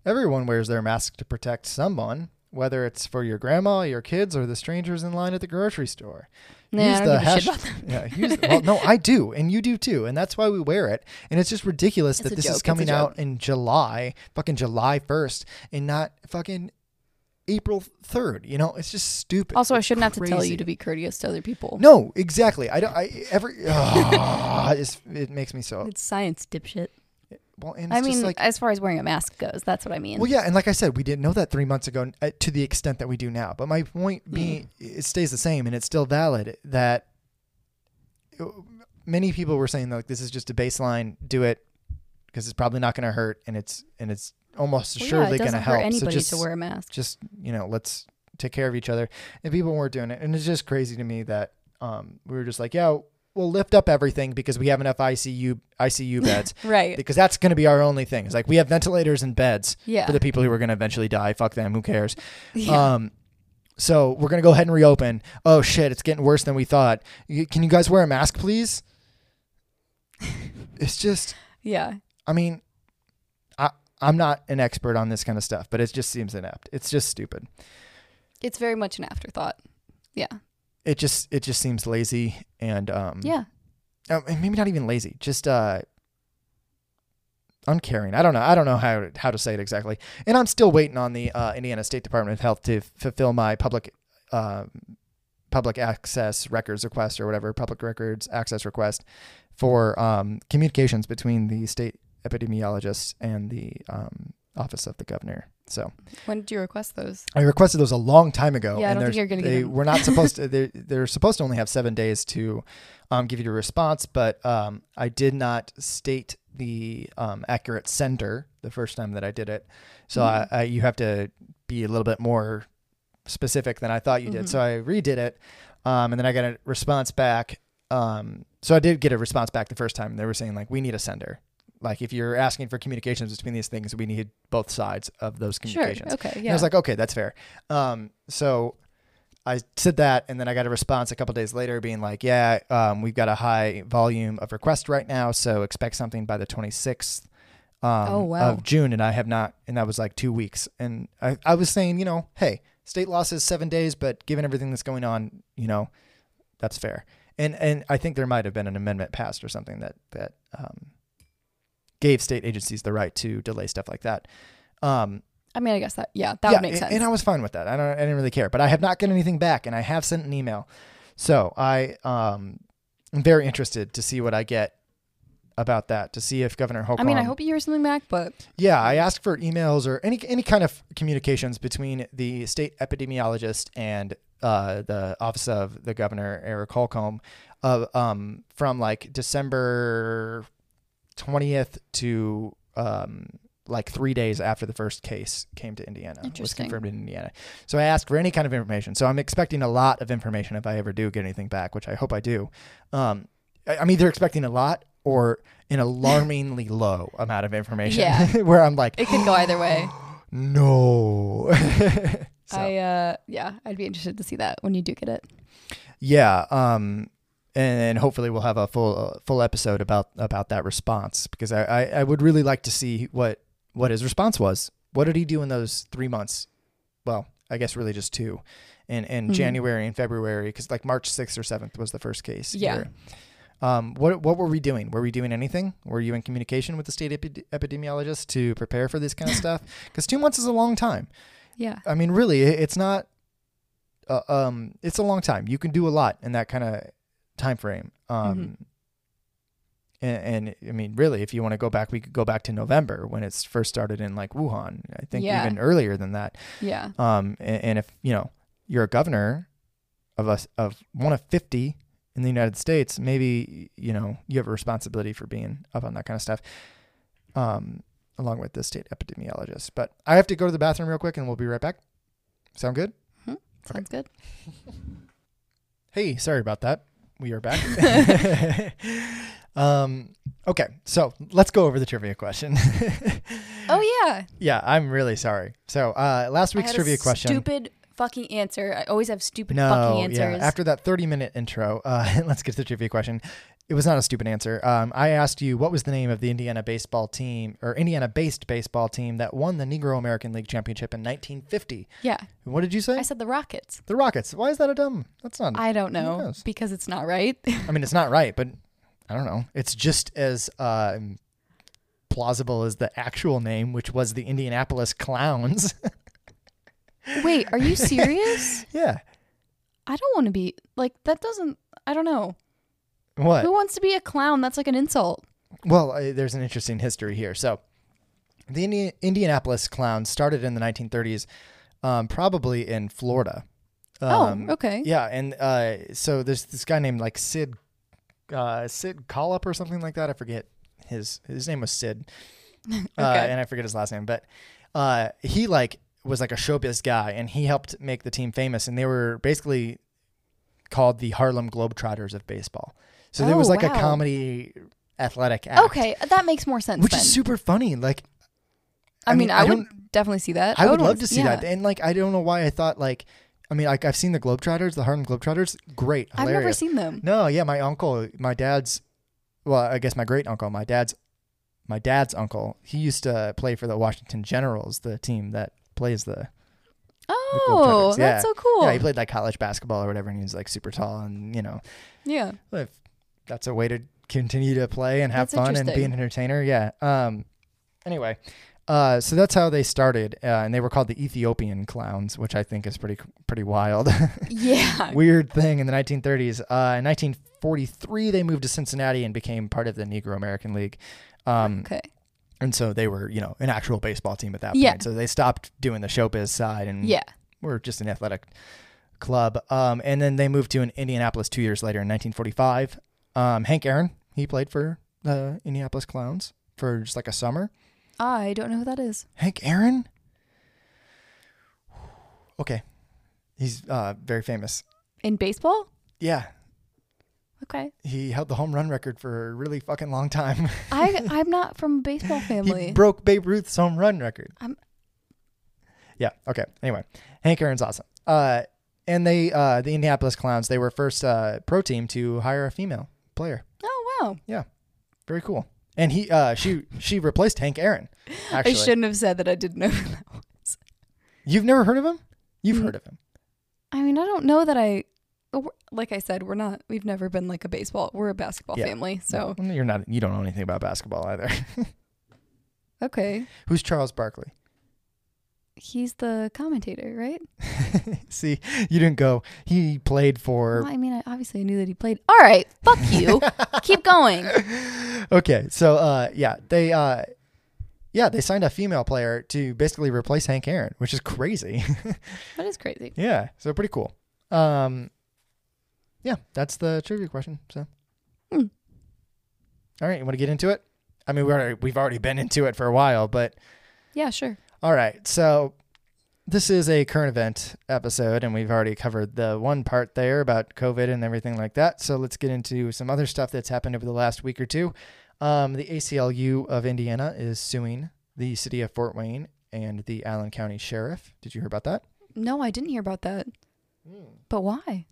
Everyone wears their mask to protect someone, whether it's for your grandma, your kids, or the strangers in line at the grocery store. Nah, Use the give a shit hash-. Yeah, use well, no, I do, and you do too, and that's why we wear it. And it's just ridiculous It's that this joke, is coming out in July, fucking July first, and not fucking April third. You know, it's just stupid. Also, I shouldn't have to tell you to be courteous to other people. No, exactly. I don't. I every. ah, it makes me so. It's science, dipshit. Well, and I mean, like. as far as wearing a mask goes, that's what I mean. Well, yeah, and like I said, we didn't know that three months ago uh, to the extent that we do now. But my point being, it stays the same, and it's still valid that uh, many people were saying like this is just a baseline, do it because it's probably not going to hurt, and it's and it's almost Well, surely it going to help. So anybody just to wear a mask. just you know let's take care of each other and people weren't doing it and it's just crazy to me that um we were just like yeah we'll lift up everything because we have enough icu icu beds Right. because that's going to be our only thing it's like we have ventilators and beds Yeah. for the people who are going to eventually die fuck them who cares yeah. um so we're going to go ahead and reopen oh shit it's getting worse than we thought can you guys wear a mask please it's just yeah. i mean i i'm not an expert on this kind of stuff but it just seems inept it's just stupid It's very much an afterthought. Yeah. It just it just seems lazy and um Yeah. uh, maybe not even lazy just uh uncaring i don't know i don't know how how to say it exactly and i'm still waiting on the uh, indiana state department of health to f- fulfill my public uh, public access records request or whatever public records access request for um, communications between the state epidemiologists and the um, office of the governor so When did you request those? I requested those a long time ago. Yeah, I don't think you're gonna get they them. We're not supposed to. They're, they're supposed to only have seven days to um, give you a response, but um, I did not state the um, accurate sender the first time that I did it. So I, I, you have to be a little bit more specific than I thought you did. Mhm. So I redid it, um, and then I got a response back. Um, so I did get a response back the first time. They were saying like, we need a sender. Like if you're asking for communications between these things, we need both sides of those communications. Sure. Okay. And Yeah. I was like, okay, that's fair. Um, so I said that, and then I got a response a couple days later being like, yeah, um, we've got a high volume of requests right now, so expect something by the 26th um, Oh, wow. of June. And I have not, and that was like two weeks. And I, I was saying, you know, hey, state law says seven days, but given everything that's going on, you know, that's fair. And and I think there might have been an amendment passed or something that that um, gave state agencies the right to delay stuff like that. Um, I mean, I guess that. Yeah, that yeah, would make and- sense. And I was fine with that. I don't. I didn't really care. But I have not gotten anything back, and I have sent an email. So I um, am very interested to see what I get about that. To see if Governor Holcomb. I mean, I hope you hear something back, but Yeah, I asked for emails or any any kind of communications between the state epidemiologist and uh, the office of the governor Eric Holcomb, uh, um, from like December twentieth to um, like three days after the first case came to Indiana, was confirmed in Indiana. So I asked for any kind of information. So I'm expecting a lot of information if I ever do get anything back, which I hope I do. Um, I- I'm either expecting a lot or an alarmingly low amount of information. Yeah. where I'm like, it could go either way. no. So, I uh, yeah, I'd be interested to see that when you do get it. yeah. Um, and hopefully we'll have a full uh, full episode about about that response because I, I I would really like to see what what his response was. What did he do in those three months? Well, I guess really just two, in in Mhm. January and February because like March sixth or seventh was the first case. Yeah. here. Um, what what were we doing? Were we doing anything? Were you in communication with the state epi- epidemiologist to prepare for this kind of stuff? Because two months is a long time. Yeah. I mean, really, it's not. Uh, um, it's a long time. You can do a lot in that kind of time frame. Um, Mhm. and, and I mean, really, if you want to go back, we could go back to November when it's first started in like Wuhan. I think Yeah. even earlier than that. Yeah. Um, and, and if you know you're a governor of us of one of fifty in the United States, maybe you know you have a responsibility for being up on that kind of stuff. Um, along with the state epidemiologist. But I have to go to the bathroom real quick, and we'll be right back. Sound good? Sounds good. Hey, sorry about that. We are back. um, okay, so let's go over the trivia question. Oh yeah. yeah, I'm really sorry. So uh, last week's trivia question. Stupid fucking answer. I always have stupid no, fucking answers. yeah. After that 30 minute intro, uh, let's get to the trivia question. It was not a stupid answer. Um, I asked you what was the name of the Indiana baseball team or Indiana based baseball team that won the Negro American League championship in 1950. yeah. What did you say? I said the Rockets. the Rockets. Why is that a dumb? That's not. I don't know because it's not right. I mean, it's not right, but I don't know. It's just as uh, plausible as the actual name, which was the Indianapolis Clowns. Wait, are you serious? yeah. I don't want to be like that. Doesn't I don't know. What? Who wants to be a clown? That's like an insult. Well, uh, there's an interesting history here. So, the Indi- Indianapolis Clowns started in the 1930s, um, probably in Florida. Um, oh, okay. Yeah, and uh, so there's this guy named like Sid, uh, Sid Collop or something like that. I forget his his name was Sid, uh, Okay. and I forget his last name, but uh, he like was like a showbiz guy, and he helped make the team famous, and they were basically called the Harlem Globetrotters of baseball. So there Oh, was like a comedy athletic act, Okay, that makes more sense. which then. is super funny. Like, I, I mean, I, I would definitely see that. I would want love to see yeah. that, and like I don't know why I thought like, I mean, like I've seen the Globetrotters, the Harlem Globetrotters, great, I've never seen them. No, yeah, my uncle, my dad's, well, I guess my great uncle, my dad's, my dad's uncle, he used to play for the Washington Generals, the team that plays the. Oh, yeah. that's so cool. Yeah, he played like college basketball or whatever, and he was like super tall, and you know, Yeah. That's a way to continue to play and have That's fun and be an entertainer, yeah. Um, anyway, uh, so that's how they started, uh, and they were called the Ethiopian Clowns, which I think is pretty pretty wild. Yeah. weird thing in the 1930s. Uh, in 1943, they moved to Cincinnati and became part of the Negro American League. Um, okay. And so they were, you know, an actual baseball team at that Yeah. point. So they stopped doing the showbiz side and Yeah. were just an athletic club. Um, and then they moved to an Indianapolis two years later in 1945. Um, Hank Aaron, he played for the Indianapolis Clowns for just like a summer. I don't know who that is. Hank Aaron. Okay, he's uh, very famous. In baseball? Yeah, Okay. he held the home run record for a really fucking long time. I I'm not from a baseball family. he broke Babe Ruth's home run record. I'm- Yeah. Okay. Anyway, Hank Aaron's awesome. Uh, and they, uh, the Indianapolis Clowns, they were first uh, pro team to hire a female player. oh wow. Yeah. Very cool. And he, uh, she, she replaced Hank Aaron. Actually, I shouldn't have said that I didn't know who that was. you've never heard of him? You've Mm. heard of him. I mean, I don't know that I like I said, we're not we've never been like a baseball. We're a basketball Yeah. family. So, you're not. You don't know anything about basketball either. okay. Who's Charles Barkley? He's the commentator, right? See, you didn't go. He played for. Well, I mean, I obviously knew that he played. All right, fuck you. Keep going. okay, so uh, yeah, they uh, yeah, they signed a female player to basically replace Hank Aaron, which is crazy. That is crazy. yeah, so pretty cool. Um, yeah, that's the trivia question. So, Hmm. all right, you want to get into it? I mean, we already, we've already been into it for a while, but Yeah, sure. All right. So, this is a current event episode, and we've already covered the one part there about COVID and everything like that. So, let's get into some other stuff that's happened over the last week or two. Um, the ACLU of Indiana is suing the city of Fort Wayne and the Allen County Sheriff. Did you hear about that? No, I didn't hear about that. But why?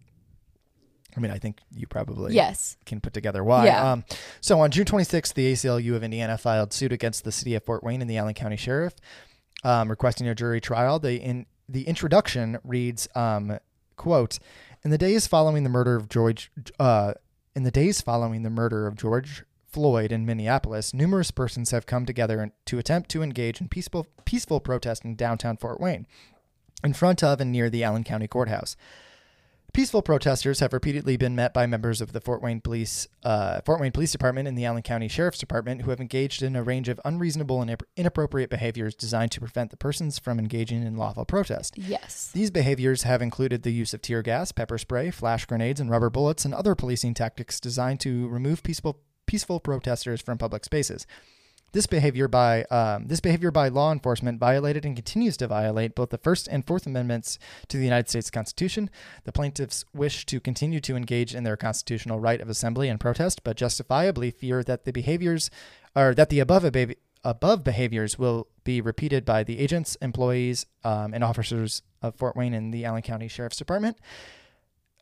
I mean, I think you probably Yes. can put together why. Yeah. Um, so on June 26th, the ACLU of Indiana filed suit against the city of Fort Wayne and the Allen County Sheriff, um, requesting a jury trial. The in the introduction reads, um, "quote In the days following the murder of George, uh, in the days following the murder of George." Floyd in Minneapolis, numerous persons have come together to attempt to engage in peaceful peaceful protest in downtown Fort Wayne, in front of and near the Allen County Courthouse. Peaceful protesters have repeatedly been met by members of the Fort Wayne Police, uh, Fort Wayne Police Department and the Allen County Sheriff's Department, who have engaged in a range of unreasonable and inappropriate behaviors designed to prevent the persons from engaging in lawful protest. Yes. These behaviors have included the use of tear gas, pepper spray, flash grenades, and rubber bullets, and other policing tactics designed to remove peaceful peaceful protesters from public spaces. This behavior by um, this behavior by law enforcement violated and continues to violate both the First and Fourth Amendments to the United States Constitution. The plaintiffs wish to continue to engage in their constitutional right of assembly and protest, but justifiably fear that the behaviors or that the above above above behaviors will be repeated by the agents, employees, um, and officers of Fort Wayne and the Allen County Sheriff's Department.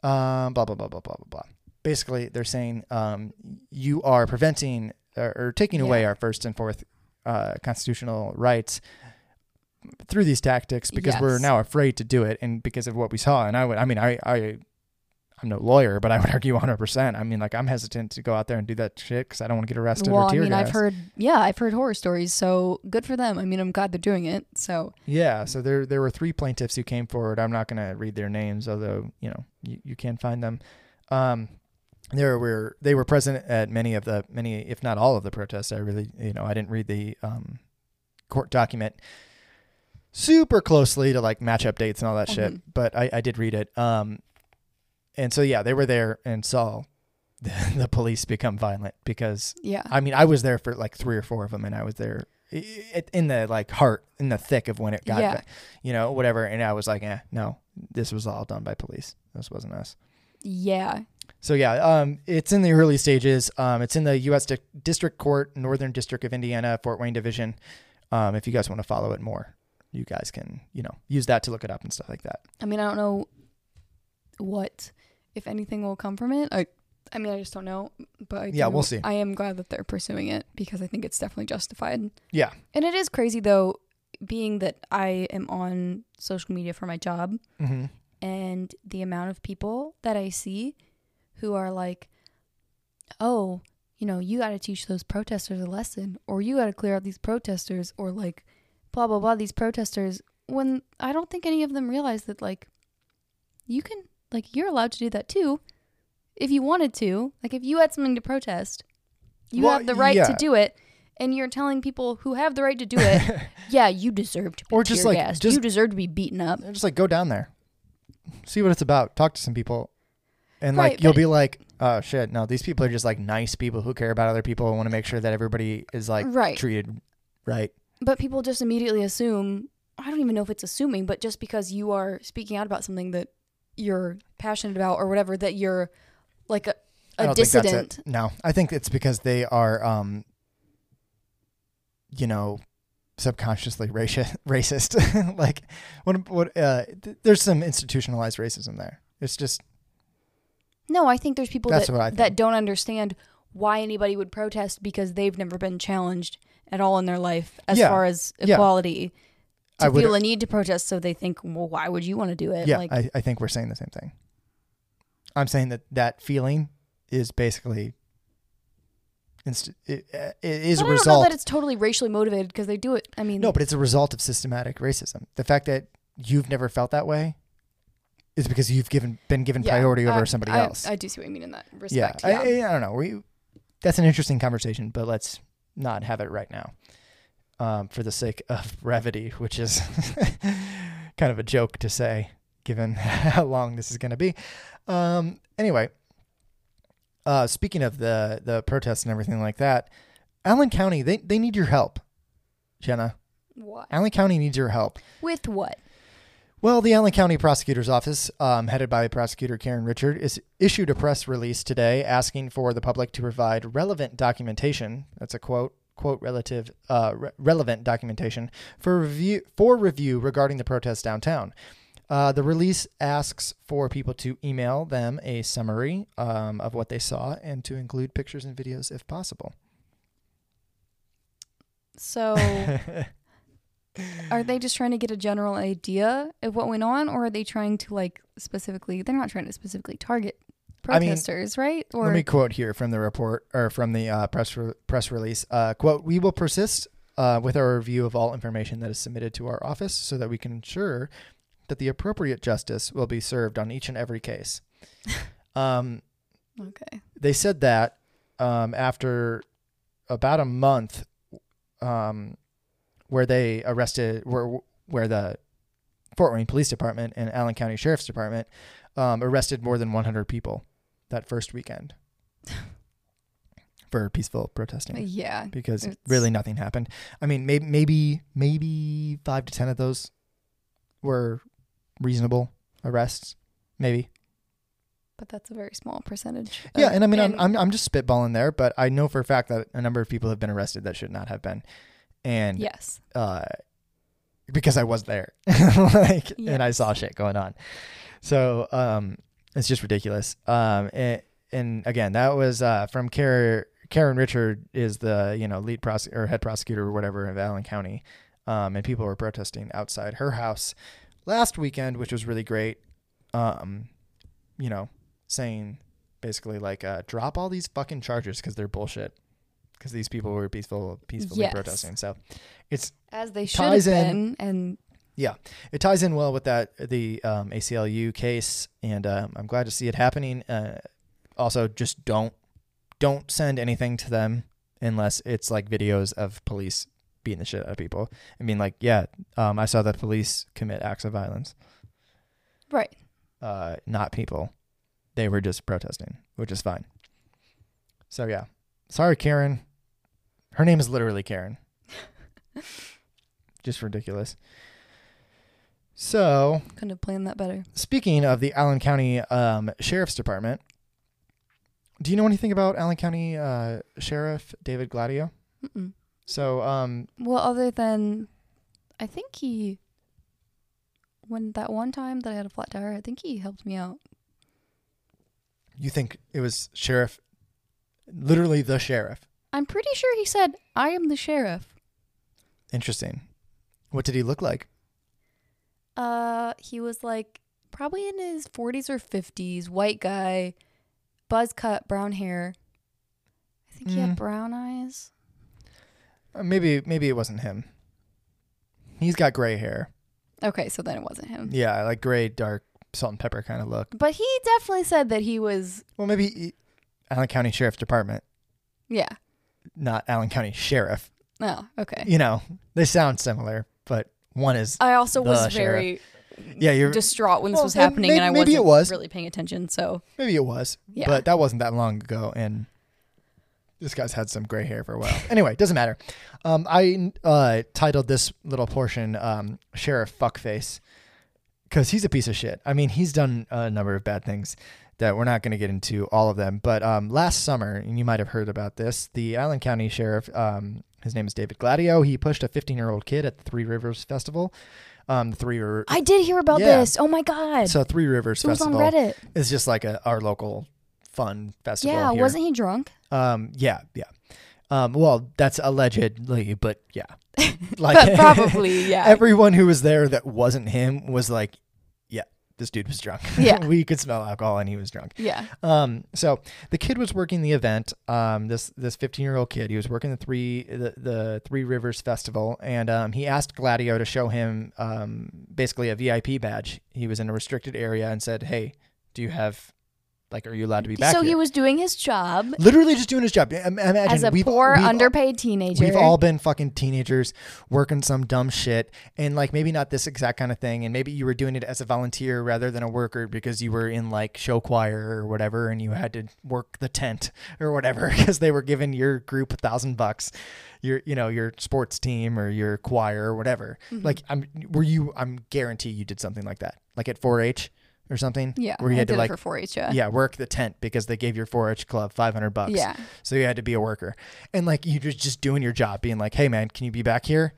Um, blah blah blah blah blah blah blah. Basically, they're saying um, you are preventing or, or taking away our first and fourth uh, constitutional rights through these tactics because we're now afraid to do it, and because of what we saw. And I would, I mean, I, I, I'm no lawyer, but I would argue 100. percent I mean, like I'm hesitant to go out there and do that shit because I don't want to get arrested Well, or tear I mean, I've heard, yeah, I've heard horror stories. So good for them. I mean, I'm glad they're doing it. So Yeah, so there there were three plaintiffs who came forward. I'm not going to read their names, although you know you, you can find them. Um, there were they were present at many of the many, if not all of the protests. I really you know I didn't read the um, court document super closely to like match up dates and all that shit, Mhm. but I, I did read it. Um, and so yeah, they were there and saw the, the police become violent because yeah, I mean, I was there for like three or four of them, and I was there in the like heart, in the thick of when it got, Yeah. you know, whatever. And I was like, eh, no, this was all done by police. This wasn't us. yeah, So yeah, um, it's in the early stages. Um, it's in the U.S. Di- District Court, Northern District of Indiana, Fort Wayne Division. Um, if you guys want to follow it more, you guys can, you know, use that to look it up and stuff like that. I mean, I don't know what, if anything, will come from it. I, I mean, I just don't know. But I Yeah, do- we'll see. I am glad that they're pursuing it because I think it's definitely justified. Yeah. And it is crazy though, being that I am on social media for my job Mm-hmm. and the amount of people that I see who are like, oh, you know, you got to teach those protesters a lesson, or you got to clear out these protesters, or like, blah, blah, blah, these protesters. When I don't think any of them realize that, like, you can, like, you're allowed to do that too if you wanted to. Like, if you had something to protest, you Well, have the right yeah. to do it. And you're telling people who have the right to do it, yeah, you deserve to be Or just, like, just- you deserve to be beaten up. Just like go down there, see what it's about, talk to some people. And Right, like you'll be like, oh shit, no, these people are just like nice people who care about other people and want to make sure that everybody is like Right. treated right. But people just immediately assume, I don't even know if it's assuming, but just because you are speaking out about something that you're passionate about or whatever, that you're like a, I a don't think that's it. dissident. No, I think it's because they are, um, you know, subconsciously raci- racist. like, what? What? Uh, th- there's some institutionalized racism there. It's just No, I think there's people That's that, that don't understand why anybody would protest because they've never been challenged at all in their life as Yeah. far as Yeah. equality. To I feel a need to protest, so they think, well, why would you want to do it? yeah. like, I, I think we're saying the same thing. I'm saying that that feeling is basically. Inst- it, it is but a I don't know result. that it's totally racially motivated because they do it. I mean, No, but it's a result of systematic racism. The fact that you've never felt that way is because you've given been given yeah, priority over I- somebody I- else. I do see what you mean in that respect. I, Yeah, I, I don't know. We that's an interesting conversation, but let's not have it right now, um, for the sake of brevity, which is kind of a joke to say, given how long this is going to be. Um, anyway, uh, speaking of the the protests and everything like that, Allen County they they need your help, Jenna. Why? Allen County needs your help. With what? Well, the Allen County Prosecutor's Office, um, headed by Prosecutor Karen Richard, is issued a press release today asking for the public to provide relevant documentation. That's a quote. Quote relative uh, re- relevant documentation for review for review regarding the protests downtown. Uh, the release asks for people to email them a summary um, of what they saw and to include pictures and videos if possible. So, are they just trying to get a general idea of what went on, or are they trying to like specifically? They're not trying to specifically target I mean, protesters, right? Or Let me quote here from the report or from the uh, press re- press release. Uh, quote: We will persist uh, with our review of all information that is submitted to our office, so that we can ensure that the appropriate justice will be served on each and every case. um, okay, they said that um, after about a month, um, where they arrested, where where the Fort Wayne Police Department and Allen County Sheriff's Department um, arrested more than 100 people that first weekend for peaceful protesting yeah, because really nothing happened. I mean, maybe maybe maybe five to ten of those were reasonable arrests, maybe. but that's a very small percentage. Yeah, and I mean, I'm, I'm I'm just spitballing there, but I know for a fact that a number of people have been arrested that should not have been, and yes, uh, because I was there, like, and I saw shit going on, so um, it's just ridiculous. Um, and, and again, that was uh from Karen Karen Richard is the you know lead prosec or head prosecutor or whatever of Allen County, um, and people were protesting outside her house last weekend, which was really great. Um, you know, saying basically like uh, drop all these fucking charges because they're bullshit. Because these people were peaceful, peacefully Yes. protesting. So it's as they should ties have in- and yeah, it ties in well with that the um, ACLU case, and um, I'm glad to see it happening. Uh, also, just don't don't send anything to them unless it's like videos of police beating the shit out of people. I mean, like, yeah, um, I saw the police commit acts of violence, right. uh, not people. They were just protesting, which is fine. So yeah, sorry, Karen. Her name is literally Karen. just ridiculous. So, Couldn't have planned that better. speaking of the Allen County um, Sheriff's Department, do you know anything about Allen County uh, Sheriff David Gladieux? Mm-mm. So, um, Well, other than, I think he, when that one time that I had a flat tire, I think he helped me out. you think it was Sheriff, literally the sheriff? I'm pretty sure he said, "I am the sheriff." Interesting. What did he look like? Uh, he was like probably in his 40s or 50s, white guy, buzz cut, brown hair. I think he Mm. had brown eyes. Uh, maybe, maybe it wasn't him. He's got gray hair. Okay, so then it wasn't him. Yeah, like gray, dark, salt and pepper kind of look. But he definitely said that he was, Well, maybe he- Allen County Sheriff's Department, yeah. Not Allen County Sheriff. Oh, okay. You know, they sound similar, but one is I also was sheriff. very Yeah, you're distraught when this Well, was and happening, and I maybe wasn't it was. really paying attention. So maybe it was, Yeah. but that wasn't that long ago, and this guy's had some gray hair for a while. anyway, doesn't matter. Um, I uh, titled this little portion um, "Sheriff Fuckface" because he's a piece of shit. I mean, he's done a number of bad things that we're not going to get into all of them. But um, last summer, and you might have heard about this, the Allen County Sheriff, um, his name is David Gladieux. He pushed a 15 year old kid at the Three Rivers Festival. Um, Three River. I did hear about Yeah. this. Oh my god, so Three Rivers it was on Festival Reddit. is just like a our local fun festival. Yeah, here. wasn't he drunk? Um, yeah, yeah. Um, well, that's allegedly, but yeah, like But probably, yeah. Everyone who was there that wasn't him was like, this dude was drunk. Yeah. we could smell alcohol and he was drunk. yeah. Um, so the kid was working the event. Um, this this 15 year old kid, he was working the three the, the Three Rivers Festival, and um, he asked Gladieux to show him um, basically a VIP badge. He was in a restricted area and said, "Hey, do you have like, are you allowed to be back So here?" he was doing his job literally just doing his job. Im- Imagine as a we've- poor, we've- underpaid teenager. We've all been fucking teenagers working some dumb shit and like maybe not this exact kind of thing. And maybe you were doing it as a volunteer rather than a worker because you were in like show choir or whatever and you had to work the tent or whatever because they were giving your group a thousand bucks, your, you know, your sports team or your choir or whatever. Mm-hmm. Like I'm, were you, I'm guarantee you did something like that, like at 4 H or something. yeah, Where you had to like, for 4-H. Yeah. yeah, work the tent because they gave your 4-H club 500 bucks. Yeah. So you had to be a worker. And like you just just doing your job being like, "Hey man, can you be back here?"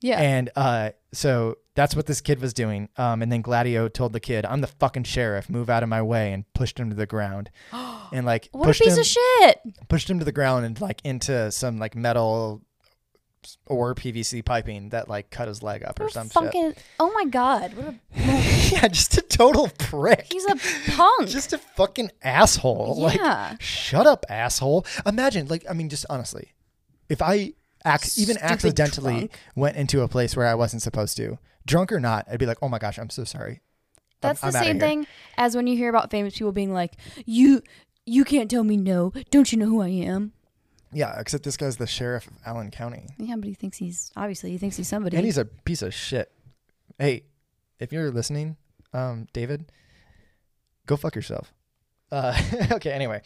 Yeah. And uh so that's what this kid was doing. Um and then Gladieux told the kid, "I'm the fucking sheriff. Move out of my way." and pushed him to the ground. and like what a piece him of shit. pushed him to the ground and like into some like metal or PVC piping that like cut his leg up or some shit. fucking, oh my god. What a, yeah, just a total prick. he's a punk. just a fucking asshole. Like Yeah. shut up, asshole. Imagine, like, I mean, just honestly, if I ac- even accidentally drunk. went into a place where I wasn't supposed to, drunk or not, I'd be like, oh my gosh, I'm so sorry. I'm- That's I'm the same thing as when you hear about famous people being like, "You, you can't tell me no. Don't you know who I am?" Yeah, except this guy's the sheriff of Allen County, Yeah, but he thinks he's obviously he thinks he's somebody. and he's a piece of shit. Hey, if you're listening, um, David, go fuck yourself. Uh, okay. Anyway,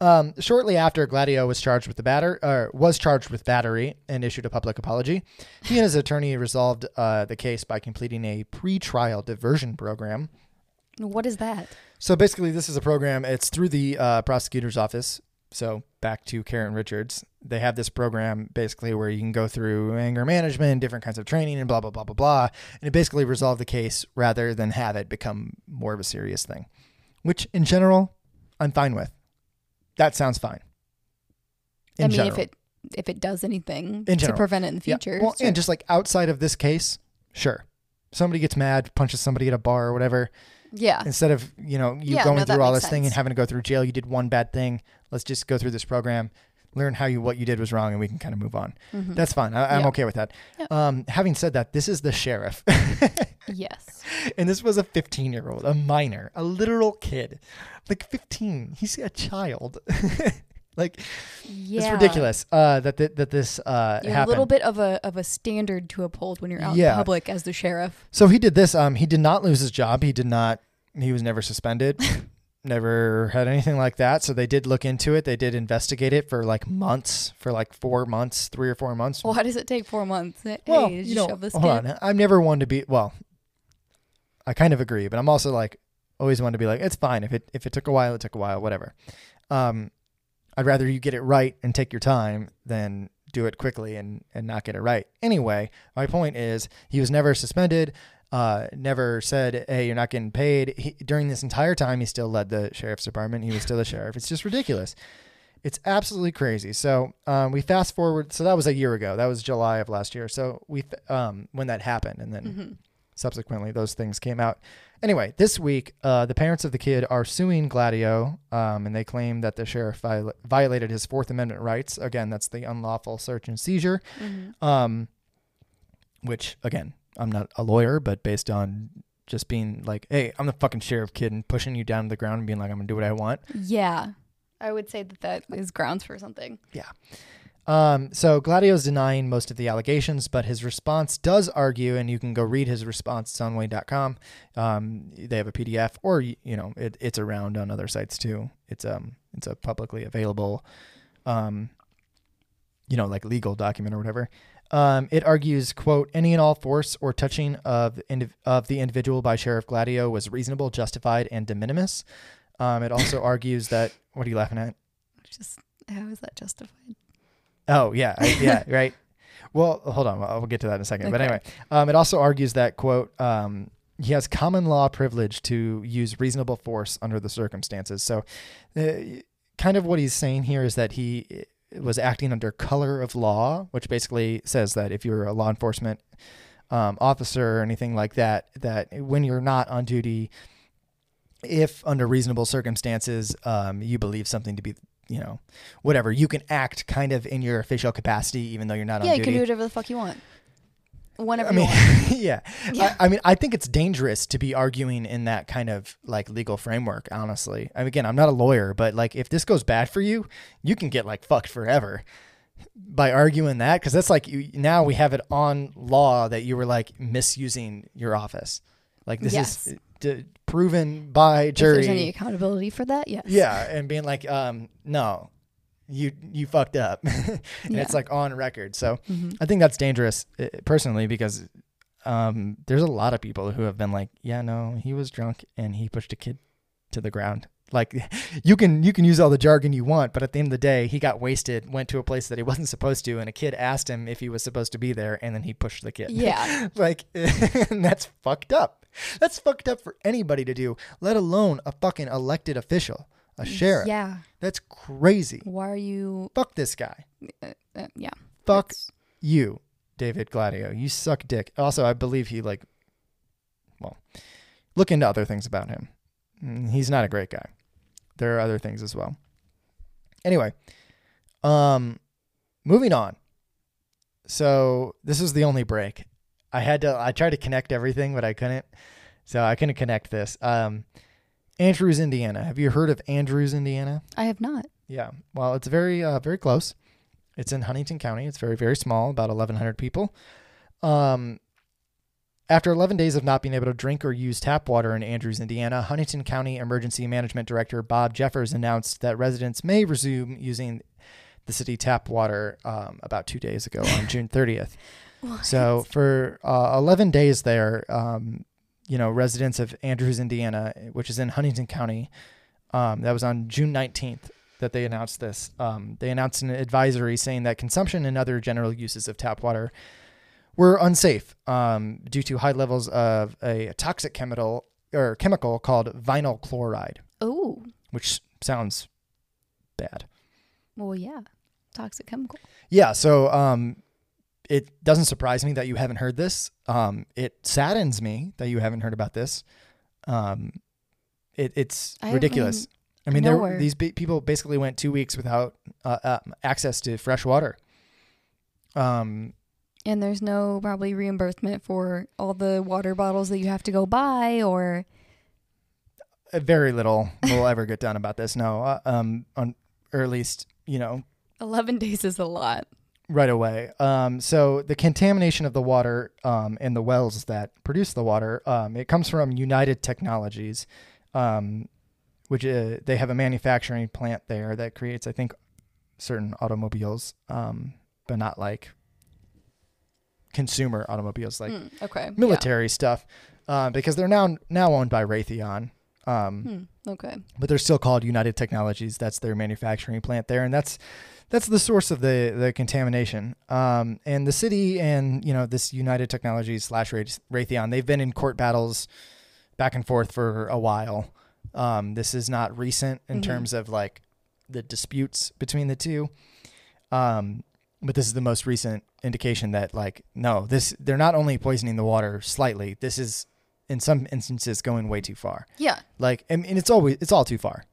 um, shortly after Gladieux was charged with the batter, or was charged with battery and issued a public apology, he and his attorney resolved uh, the case by completing a pre-trial diversion program. what is that? So basically, this is a program. It's through the uh, prosecutor's office. So back to Karen Richards, they have this program basically where you can go through anger management, different kinds of training, and blah blah blah blah blah, and it basically resolve the case rather than have it become more of a serious thing. Which, in general, I'm fine with. That sounds fine. In I mean, general. if it if it does anything In to general. prevent it in the Yeah, future, Well, sure. and just like outside of this case, sure. Somebody gets mad, punches somebody at a bar or whatever. Yeah, Instead of you know you Yeah, going no, through all this thing and having to go through jail, you did one bad thing. Let's just go through this program, learn how you what you did was wrong, and we can kind of move on. Mhm. That's fine. I, I'm Yeah. okay with that. Yeah. Um, having said that, this is the sheriff, yes, and this was a 15 year old, a minor, a literal kid, like 15. He's a child. like yeah, it's ridiculous uh, that th- that this uh, happened. a little bit of a of a standard to uphold when you're out Yeah. in public as the sheriff. So he did this. Um, he did not lose his job. He did not. He was never suspended. never had anything like that. So they did look into it. They did investigate it for like months, for like four months, three or four months. Why does it take four months? Hey, well, you you know, shove this hold kid? on. I'm never one to be. Well, I kind of agree, but I'm also like always one to be like, it's fine if it if it took a while, it took a while, whatever. Um, I'd rather you get it right and take your time than do it quickly and and not get it right. Anyway, my point is he was never suspended. Uh, never said, "Hey, you're not getting paid." He, during this entire time, he still led the sheriff's department. He was still the sheriff. It's just ridiculous. It's absolutely crazy. So um, we fast forward. So that was a year ago. That was July of last year. So we um, when that happened, and then Mhm. Subsequently those things came out. Anyway, this week uh, the parents of the kid are suing Gladieux, um, and they claim that the sheriff viol- violated his Fourth Amendment rights. Again, that's the unlawful search and seizure. Mhm. Um, which again, I'm not a lawyer, but based on just being like, hey, I'm the fucking sheriff kid, and pushing you down to the ground and being like, I'm gonna do what I want. Yeah, I would say that that is grounds for something. Um, so Gladieux's denying most of the allegations, but his response does argue, and you can go read his response. It's on WANE.com. Um, they have a PDF, or you know, it, it's around on other sites too. It's um, it's a publicly available, um, you know, like legal document or whatever. Um, it argues, quote, any and all force or touching of indiv- of the individual by Sheriff Gladieux was reasonable, justified, and de minimis. Um, it also argues that what are you laughing at? Just how is that justified? Oh yeah, I, yeah, right. Well, hold on, I'll we'll get to that in a second. But anyway, um, it also argues that quote um, he has common law privilege to use reasonable force under the circumstances. So, uh, kind of what he's saying here is that he uh, was acting under color of law, which basically says that if you're a law enforcement um, officer or anything like that, that when you're not on duty, if under reasonable circumstances um, you believe something to be you know whatever you can act kind of in your official capacity even though you're not yeah, on you duty can do whatever the fuck you want. Whenever I mean, yeah. Yeah. I, I mean, I think it's dangerous to be arguing in that kind of like legal framework. Honestly, I mean, again, I'm not a lawyer, but like, if this goes bad for you, you can get like fucked forever by arguing that because that's like you, now we have it on law that you were like misusing your office. Like this Yes. is d- proven by If jury. there's any accountability for that, yes. Yeah, and being like, um, no, you you fucked up, and Yeah. it's like on record. So Mhm. I think that's dangerous uh, personally because um, there's a lot of people who have been like, yeah, no, he was drunk and he pushed a kid to the ground. Like you can you can use all the jargon you want, but at the end of the day, he got wasted, went to a place that he wasn't supposed to, and a kid asked him if he was supposed to be there, and then he pushed the kid. Yeah. like that's fucked up. That's fucked up for anybody to do, let alone a fucking elected official, a sheriff. Yeah. That's crazy. Why are you? Fuck this guy. Uh, yeah. Fuck That's- you, David Gladieux. You suck dick. Also, I believe he like well, look into other things about him. Mm, He's not a great guy. There are other things as well. Anyway, um moving on. So, this is the only break. I had to I tried to connect everything, but I couldn't. So, I couldn't connect this. Um Andrews, Indiana. Have you heard of Andrews, Indiana? I have not. Yeah. Well, it's very uh, very close. It's in Huntington County. It's very very small, about 1100 people. Um after 11 days of not being able to drink or use tap water in Andrews, Indiana, Huntington County Emergency Management Director Bob Jeffers announced that residents may resume using the city tap water um, about two days ago on June 30th. So for uh, 11 days there, um, you know, residents of Andrews, Indiana, which is in Huntington County, um, that was on June 19th that they announced this. Um, they announced an advisory saying that consumption and other general uses of tap water were unsafe um, due to high levels of a toxic chemical or chemical called vinyl chloride, Oh, which sounds bad. well, yeah. Toxic chemical. Yeah, so um, it doesn't surprise me that you haven't heard this. Um, it saddens me that you haven't heard about this. Um, it, it's I ridiculous. I mean, there these be- people basically went two weeks without uh, uh, access to fresh water. Um, And there's no probably reimbursement for all the water bottles that you have to go buy or uh, very little will ever get done about this. No, uh, um, on, or at least you know 11 days is a lot. Right away. Um, so the contamination of the water um, and the wells that produce the water, um, it comes from United Technologies, um, which uh, they have a manufacturing plant there that creates, I think, certain automobiles, um, but not like consumer automobiles, like Mm, okay. military stuff, uh, because they're now now owned by Raytheon. Um, Hmm, okay. but they're still called United Technologies. That's their manufacturing plant there, and that's that's the source of the the contamination. Um, and the city and you know this United Technologies slash Raytheon, they've been in court battles back and forth for a while. Um, this is not recent in Mhm. terms of like the disputes between the two. Um, but this is the most recent indication that like no, this they're not only poisoning the water slightly. This is in some instances going way too far. Yeah. Like, and, and it's always it's all too far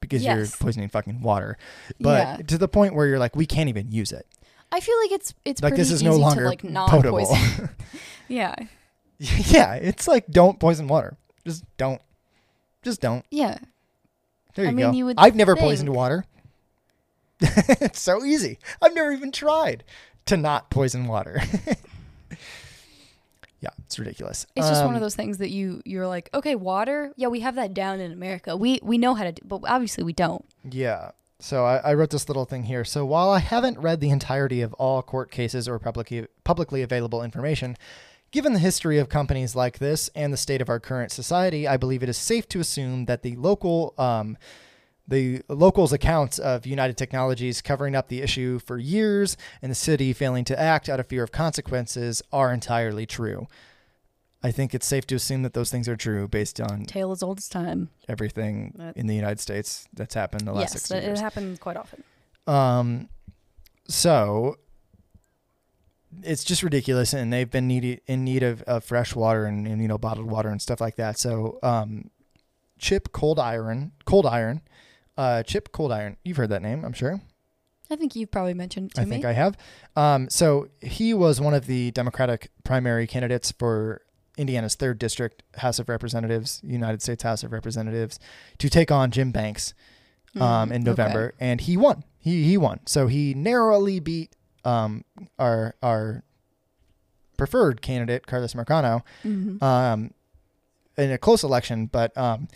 because you're poisoning fucking water. But Yeah. to the point where you're like, we can't even use it. I feel like it's it's like this is no longer to like not potable. yeah. yeah, it's like don't poison water. Just don't. Just don't. Yeah. There you I mean, go. you would I've never poisoned water. it's so easy. I've never even tried to not poison water. Yeah, it's ridiculous. It's just one Um, of those things that you you're like, okay, water. Yeah, we have that down in America. We we know how to do, but obviously we don't. Yeah. So I, I wrote this little thing here. So while I haven't read the entirety of all court cases or publicly publicly available information, given the history of companies like this and the state of our current society, I believe it is safe to assume that the local um, the locals' accounts of United Technologies covering up the issue for years and the city failing to act out of fear of consequences are entirely true. I think it's safe to assume that those things are true based on Tale as old as time. everything That- in the United States that's happened in the last yes, 60 that, years. it happened quite often. Um, so it's just ridiculous, and they've been needy, in need of, of fresh water and, and you know bottled water and stuff like that. So um, Chip Cold Iron, Cold Iron, uh, Chip Coldiron. You've heard that name, I'm sure. I think you've probably mentioned it to I me. think I have. Um, so he was one of the Democratic primary candidates for Indiana's third district House of Representatives, United States House of Representatives, to take on Jim Banks um, Mm, in okay. November, and he won. He he won. So he narrowly beat um, our our preferred candidate, Carlos Marcano, Mhm. um, in a close election. But um,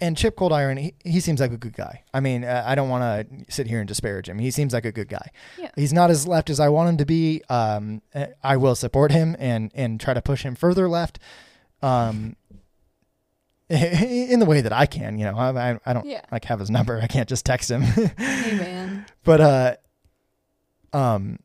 and Chip Coldiron, he, he seems like a good guy. I mean, uh, I don't want to sit here and disparage him. He seems like a good guy. Yeah. He's not as left as I want him to be. Um, uh, I will support him and and try to push him further left. Um, in the way that I can, you know, I, I, I don't Yeah. like have his number. I can't just text him. Hey man. but uh, um,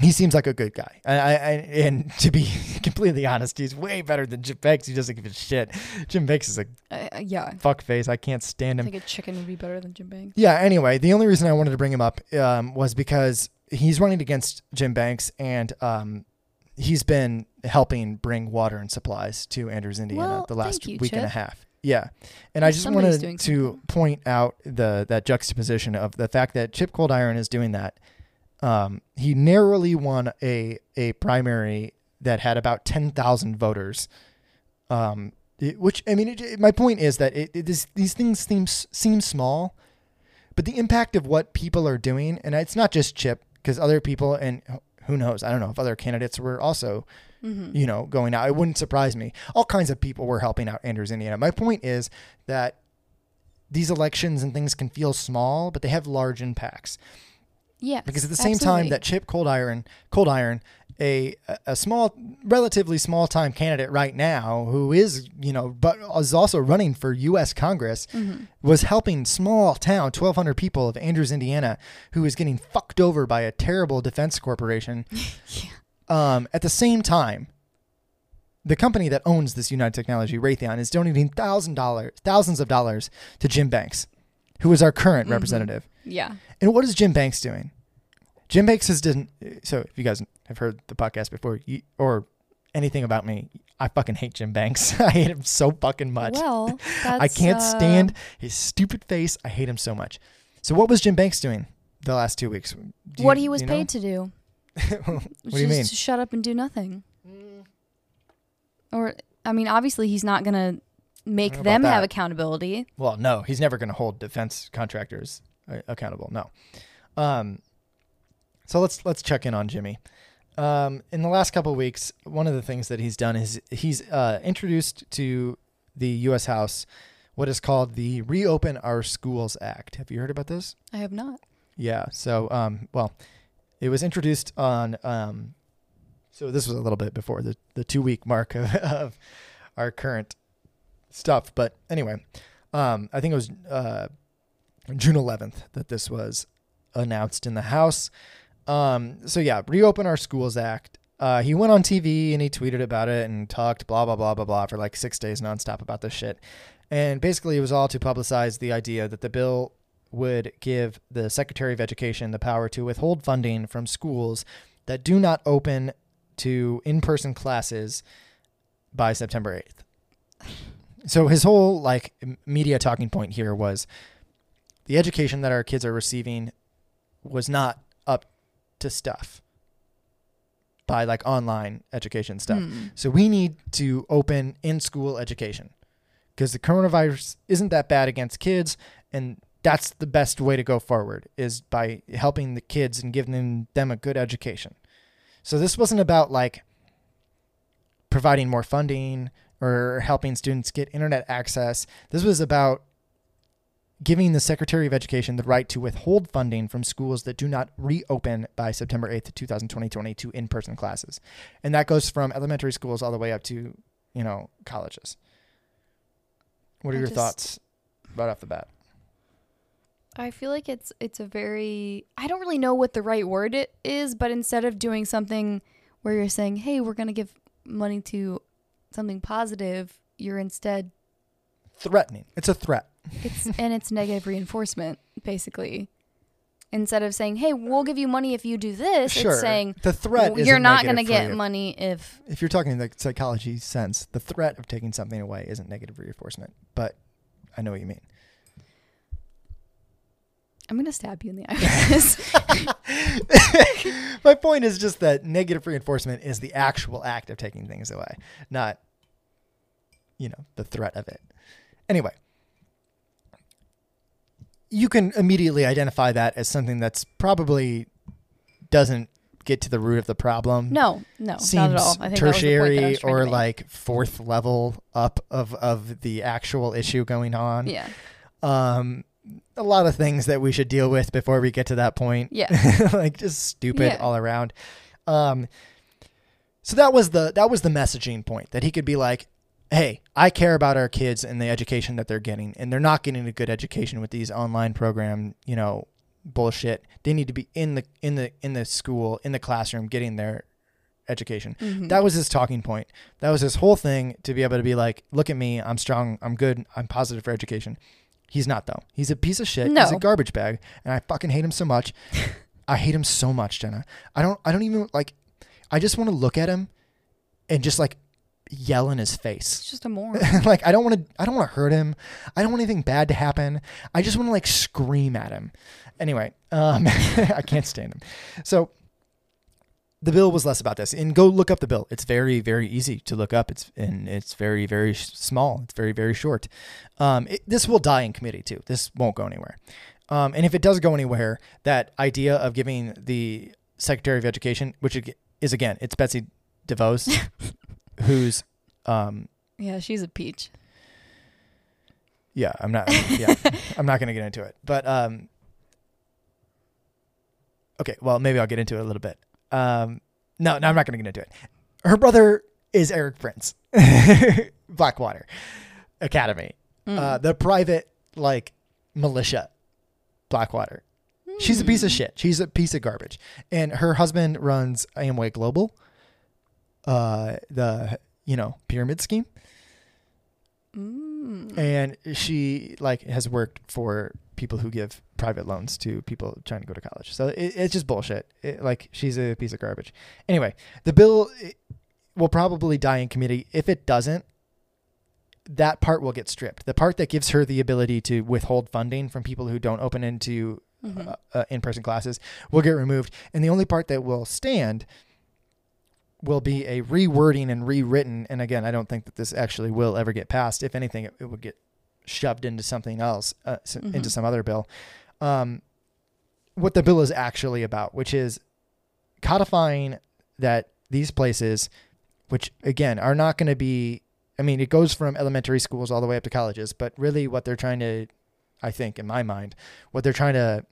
he seems like a good guy. I, I, I and to be completely honest, he's way better than Jim Banks. He doesn't give a shit. Jim Banks is a Uh, uh, yeah. fuck face. I can't stand him. I think a chicken would be better than Jim Banks. Yeah. Anyway, the only reason I wanted to bring him up um, was because he's running against Jim Banks, and um, he's been helping bring water and supplies to Andrews, Indiana, Well, the last you, week and a half. Yeah, and I just wanted to point out the that juxtaposition of the fact that Chip Coldiron is doing that. Um, he narrowly won a a primary that had about ten thousand voters. Um, it- which I mean, it, it- my point is that it, it is, these things seem seem small, but the impact of what people are doing, and it's not just Chip, because other people and who knows, I don't know if other candidates were also, Mm-hmm. you know, going out. It wouldn't surprise me. All kinds of people were helping out Andrews, Indiana. My point is that these elections and things can feel small, but they have large impacts. Yeah. Because at the same time that Chip Coldiron, Cold Iron, a a small, relatively small time candidate right now, who is you know, but is also running for U.S. Congress, Mm-hmm. was helping small town, twelve hundred people of Andrews, Indiana, who is getting fucked over by a terrible defense corporation. Um, at the same time, the company that owns this United Technology, Raytheon, is donating thousand dollars, thousands of dollars to Jim Banks, who is our current Mhm. representative. Yeah. And what is Jim Banks doing? Jim Banks has done. So if you guys have heard the podcast before, you, or anything about me, I fucking hate Jim Banks. I hate him so fucking much. Well, I can't uh, stand his stupid face. I hate him so much. So what was Jim Banks doing the last two weeks? Do what you- he was you know? paid to do. what Just do you mean? to shut up and do nothing. Or I mean, obviously he's not gonna make them have accountability. Well, no, he's never going to hold defense contractors accountable. No. Um, so let's let's check in on Jimmy. Um, in the last couple of weeks, one of the things that he's done is he's uh, introduced to the U.S. House what is called the Reopen Our Schools Act. Have you heard about this? I have not. Yeah. So, um, well, it was introduced on. Um, so this was a little bit before the the two week mark of, of our current stuff, but anyway, um, I think it was uh, June 11th that this was announced in the House. Um, so yeah, reopen our schools act. Uh, he went on TV and he tweeted about it and talked blah blah blah blah blah for like six days nonstop about this shit. And basically, it was all to publicize the idea that the bill would give the Secretary of Education the power to withhold funding from schools that do not open to in-person classes by September 8th. So his whole like media talking point here was the education that our kids are receiving was not up to stuff by like online education stuff. Hmm. So we need to open in school education because the coronavirus isn't that bad against kids and that's the best way to go forward is by helping the kids and giving them a good education. So this wasn't about like providing more funding or helping students get internet access. This was about giving the Secretary of Education the right to withhold funding from schools that do not reopen by September 8th, 2020 to in-person classes. And that goes from elementary schools all the way up to, you know, colleges. What are I your just- thoughts right off the bat? I feel like it's it's a very I don't really know what the right word it is, but instead of doing something where you're saying, "Hey, we're going to give money to something positive," you're instead Threatening. It's a threat. It's and it's negative reinforcement basically. Instead of saying, "Hey, we'll give you money if you do this," sure. it's saying the threat you're isn't going to get money if If you're talking in the psychology sense, the threat of taking something away isn't negative reinforcement, but I know what you mean. I'm going to stab you in the eye with this. My point is just that negative reinforcement is the actual act of taking things away, not, you know, the threat of it. Anyway, you can immediately identify that as something that's probably doesn't get to the root of the problem. no, no, Seems not at all. I think that was the point that I tertiary was trying to or like fourth level up of, of the actual issue going on. yeah. Um, a lot of things that we should deal with before we get to that point. Yeah. like just stupid Yeah. all around. Um, so that was the that was the messaging point that he could be like, "Hey, I care about our kids and the education that they're getting, and they're not getting a good education with these online program, you know, bullshit. They need to be in the in the in the school in the classroom getting their education." Mhm. That was his talking point. That was his whole thing to be able to be like, look at me, I'm strong, I'm good, I'm positive for education. He's not though. He's a piece of shit. No. He's a garbage bag, and I fucking hate him so much. I hate him so much, Jenna. I don't. I don't even like. I just want to look at him, and just like yell in his face. It's just a moron. like I don't want to. I don't want to hurt him. I don't want anything bad to happen. I just want to like scream at him. Anyway, um, I can't stand him. So the bill was less about this. And go look up the bill. It's very very easy to look up. It's and it's very very small. It's very very short. Um, it, this will die in committee too. This won't go anywhere. Um, and if it does go anywhere, that idea of giving the Secretary of Education, which is again, it's Betsy DeVos, who's um, yeah, she's a peach. yeah, I'm not. Yeah, I'm not going to get into it. But um, okay, well, maybe I'll get into it a little bit. Um, no, no, I'm not going to get into it. Her brother is Erik Prince, Blackwater Academy, Mm. uh, the private like militia, Blackwater. She's a piece of shit. She's a piece of garbage. And her husband runs Amway Global, uh, the you know pyramid scheme Mm. and she like has worked for people who give private loans to people trying to go to college. So it, it's just bullshit. It, like she's a piece of garbage. Anyway, the bill will probably die in committee. If it doesn't, that part will get stripped. The part that gives her the ability to withhold funding from people who don't open into Mhm. uh, uh, in-person classes will get removed, and the only part that will stand will be a rewording and rewritten. And again, I don't think that this actually will ever get passed. If anything, it, it would get shoved into something else, uh, s- into some other bill. Um, what the bill is actually about, which is codifying that these places, which again are not going to be, I mean, it goes from elementary schools all the way up to colleges, but really what they're trying to, I think, in my mind, what they're trying to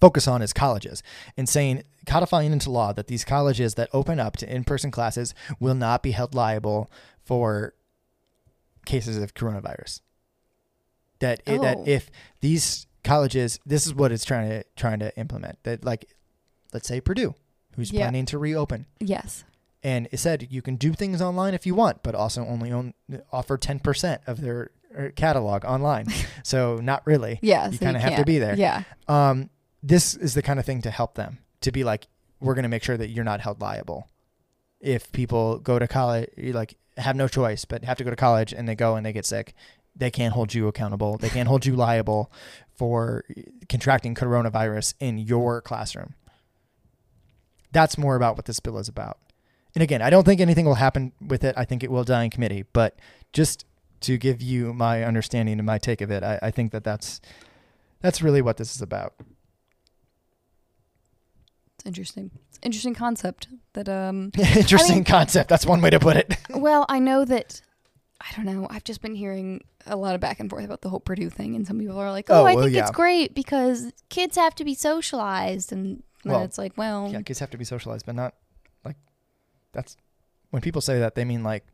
focus on is colleges and saying, codifying into law that these colleges that open up to in person classes will not be held liable for cases of coronavirus. That, it, that Oh. if these colleges, this is what it's trying to trying to implement. That like, let's say Purdue, who's Yeah. planning to reopen, Yes. and it said you can do things online if you want, but also only own, offer ten percent of their uh, catalog online. so not really. Yeah. You so kinda have to be there. Yeah. Um, this is the kind of thing to help them to be like, we're going to make sure that you're not held liable. If people go to college, like have no choice but have to go to college and they go and they get sick, they can't hold you accountable. They can't hold you liable for contracting coronavirus in your classroom. That's more about what this bill is about. And again, I don't think anything will happen with it. I think it will die in committee. But just to give you my understanding and my take of it, I, I think that that's That's really what this is about. It's interesting. It's an interesting concept that um Interesting I mean- concept. That's one way to put it. well, I know that I don't know. I've just been hearing a lot of back and forth about the whole Purdue thing and some people are like, "Oh, Oh, I well, think it's great because kids have to be socialized." And Well, it's like, "Well, yeah, kids have to be socialized, but not like that's when people say that they mean like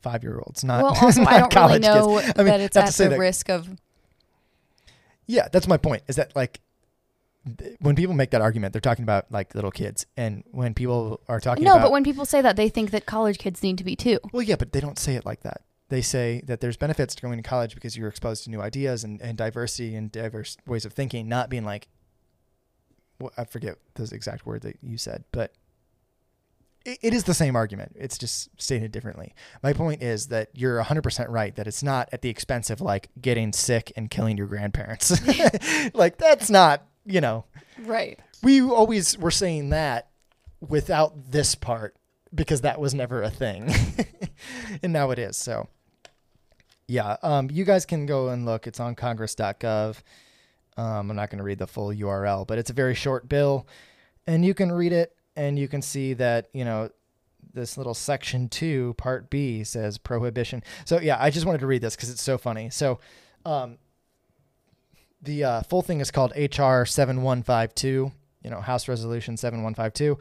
five year olds, not, well, also not I don't really college kids. I mean, that it's at the risk of Yeah, that's my point. Is that like when people make that argument, they're talking about like little kids, and when people are talking No, about but when people say that, they think that college kids need to be too. Well, yeah, but they don't say it like that. They say that there's benefits to going to college because you're exposed to new ideas and, and diversity and diverse ways of thinking, not being like, well, I forget the exact word that you said, but it, it is the same argument. It's just stated differently. My point is that you're 100% right that it's not at the expense of like getting sick and killing your grandparents. like, that's not, you know, Right. we always were saying that without this part because that was never a thing. And now it is so. Yeah um, you guys can go and look. It's on congress.gov um, i'm not going to read the full url but it's a very short bill. And you can read it and you can see that you know this little section 2 part b says prohibition. So yeah i just wanted to read this because it's so funny. So um, the uh, full thing is called hr 7152 you know house resolution 7152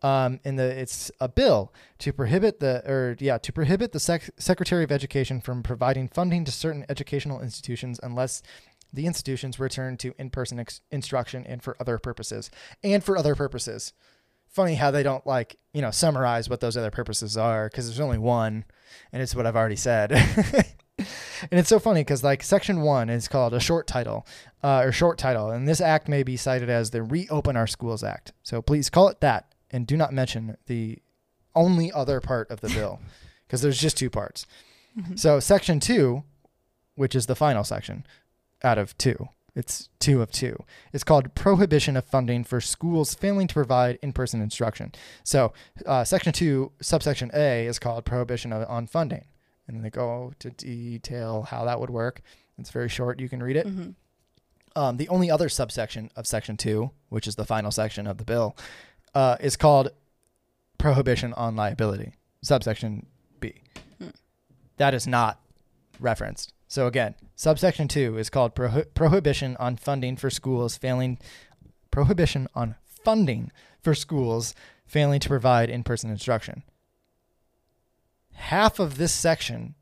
um, and the it's a bill to prohibit the or yeah to prohibit the sec- secretary of education from providing funding to certain educational institutions unless the institutions return to in-person ex- instruction and for other purposes and for other purposes. Funny how they don't like you know summarize what those other purposes are because there's only one and it's what i've already said and it's so funny because like section one is called a short title uh, or short title and this act may be cited as the reopen our schools act. So please call it that and do not mention the only other part of the bill because there's just two parts. So section two which is the final section out of two it's two of two it's called prohibition of funding for schools failing to provide in-person instruction. So uh, section two subsection a is called prohibition of, on funding and then they go to detail how that would work it's very short you can read it hmm um, the only other subsection of Section 2, which is the final section of the bill, uh, is called Prohibition on Liability, subsection B. Hmm. That is not referenced. So, again, subsection 2 is called Prohi- Prohibition on Funding for Schools Failing, Prohibition on Funding for Schools Failing to Provide in person instruction. Half of this section,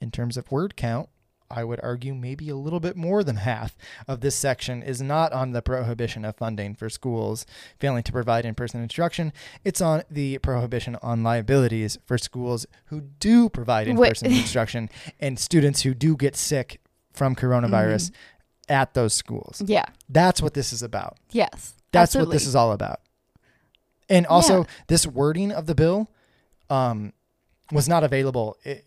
in terms of word count, I would argue maybe a little bit more than half of this section is not on the prohibition of funding for schools failing to provide in person instruction. It's on the prohibition on liabilities for schools who do provide in person instruction and students who do get sick from coronavirus mm-hmm. at those schools. Yeah. That's what this is about. Yes. That's what this is all about. And also, Yeah. this wording of the bill um, was not available I-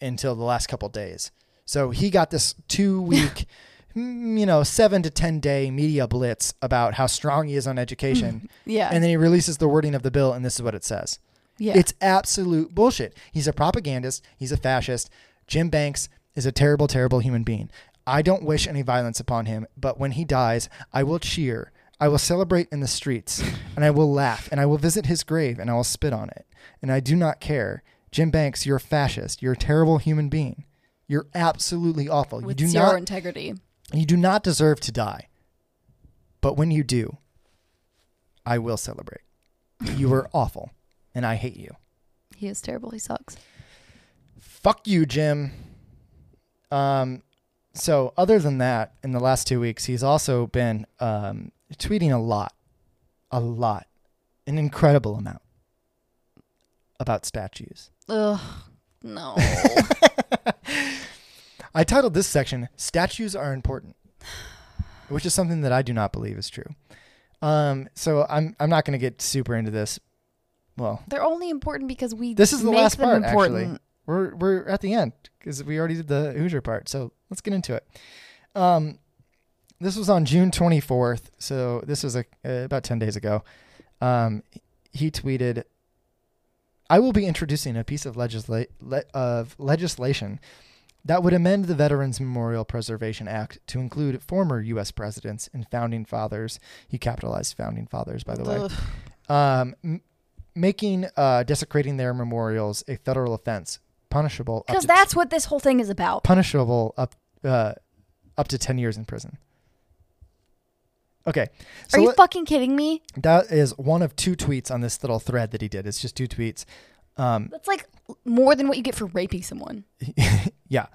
until the last couple days. So he got this two week, mm, you know, seven to 10 day media blitz about how strong he is on education. Yeah. and then he releases the wording of the bill, and this is what it says. yeah. It's absolute bullshit. He's a propagandist. He's a fascist. Jim Banks is a terrible, terrible human being. I don't wish any violence upon him, but when he dies, I will cheer. I will celebrate in the streets, and I will laugh, and I will visit his grave, and I will spit on it. And I do not care. Jim Banks, you're a fascist. You're a terrible human being. You're absolutely awful. with you do zero not integrity. you do not deserve to die. But when you do, I will celebrate. You are awful, and I hate you. He is terrible. He sucks. Fuck you, Jim. Um, so other than that, in the last two weeks, he's also been um, tweeting a lot, a lot, an incredible amount about statues. Ugh. No. I titled this section "Statues Are Important," which is something that I do not believe is true. Um, so I'm I'm not going to get super into this. Well, They're only important because we This is the last part, important. actually. we're we're at the end because we already did the Hoosier part. So let's get into it. Um, this was on June 24th, so this was a, uh, about 10 days ago. Um, he tweeted, "I will be introducing a piece of legisla- le- of legislation that would amend the Veterans Memorial Preservation Act to include former U.S. presidents and founding fathers. He capitalized founding fathers, by the way. Um, m- making uh, desecrating their memorials a federal offense, punishable Because to that's what this whole thing is about. punishable up uh, up to ten years in prison. Okay, so Are you let- fucking kidding me? that is one of two tweets on this little thread that he did. It's just two tweets. Um, That's like more than what you get for raping someone. yeah,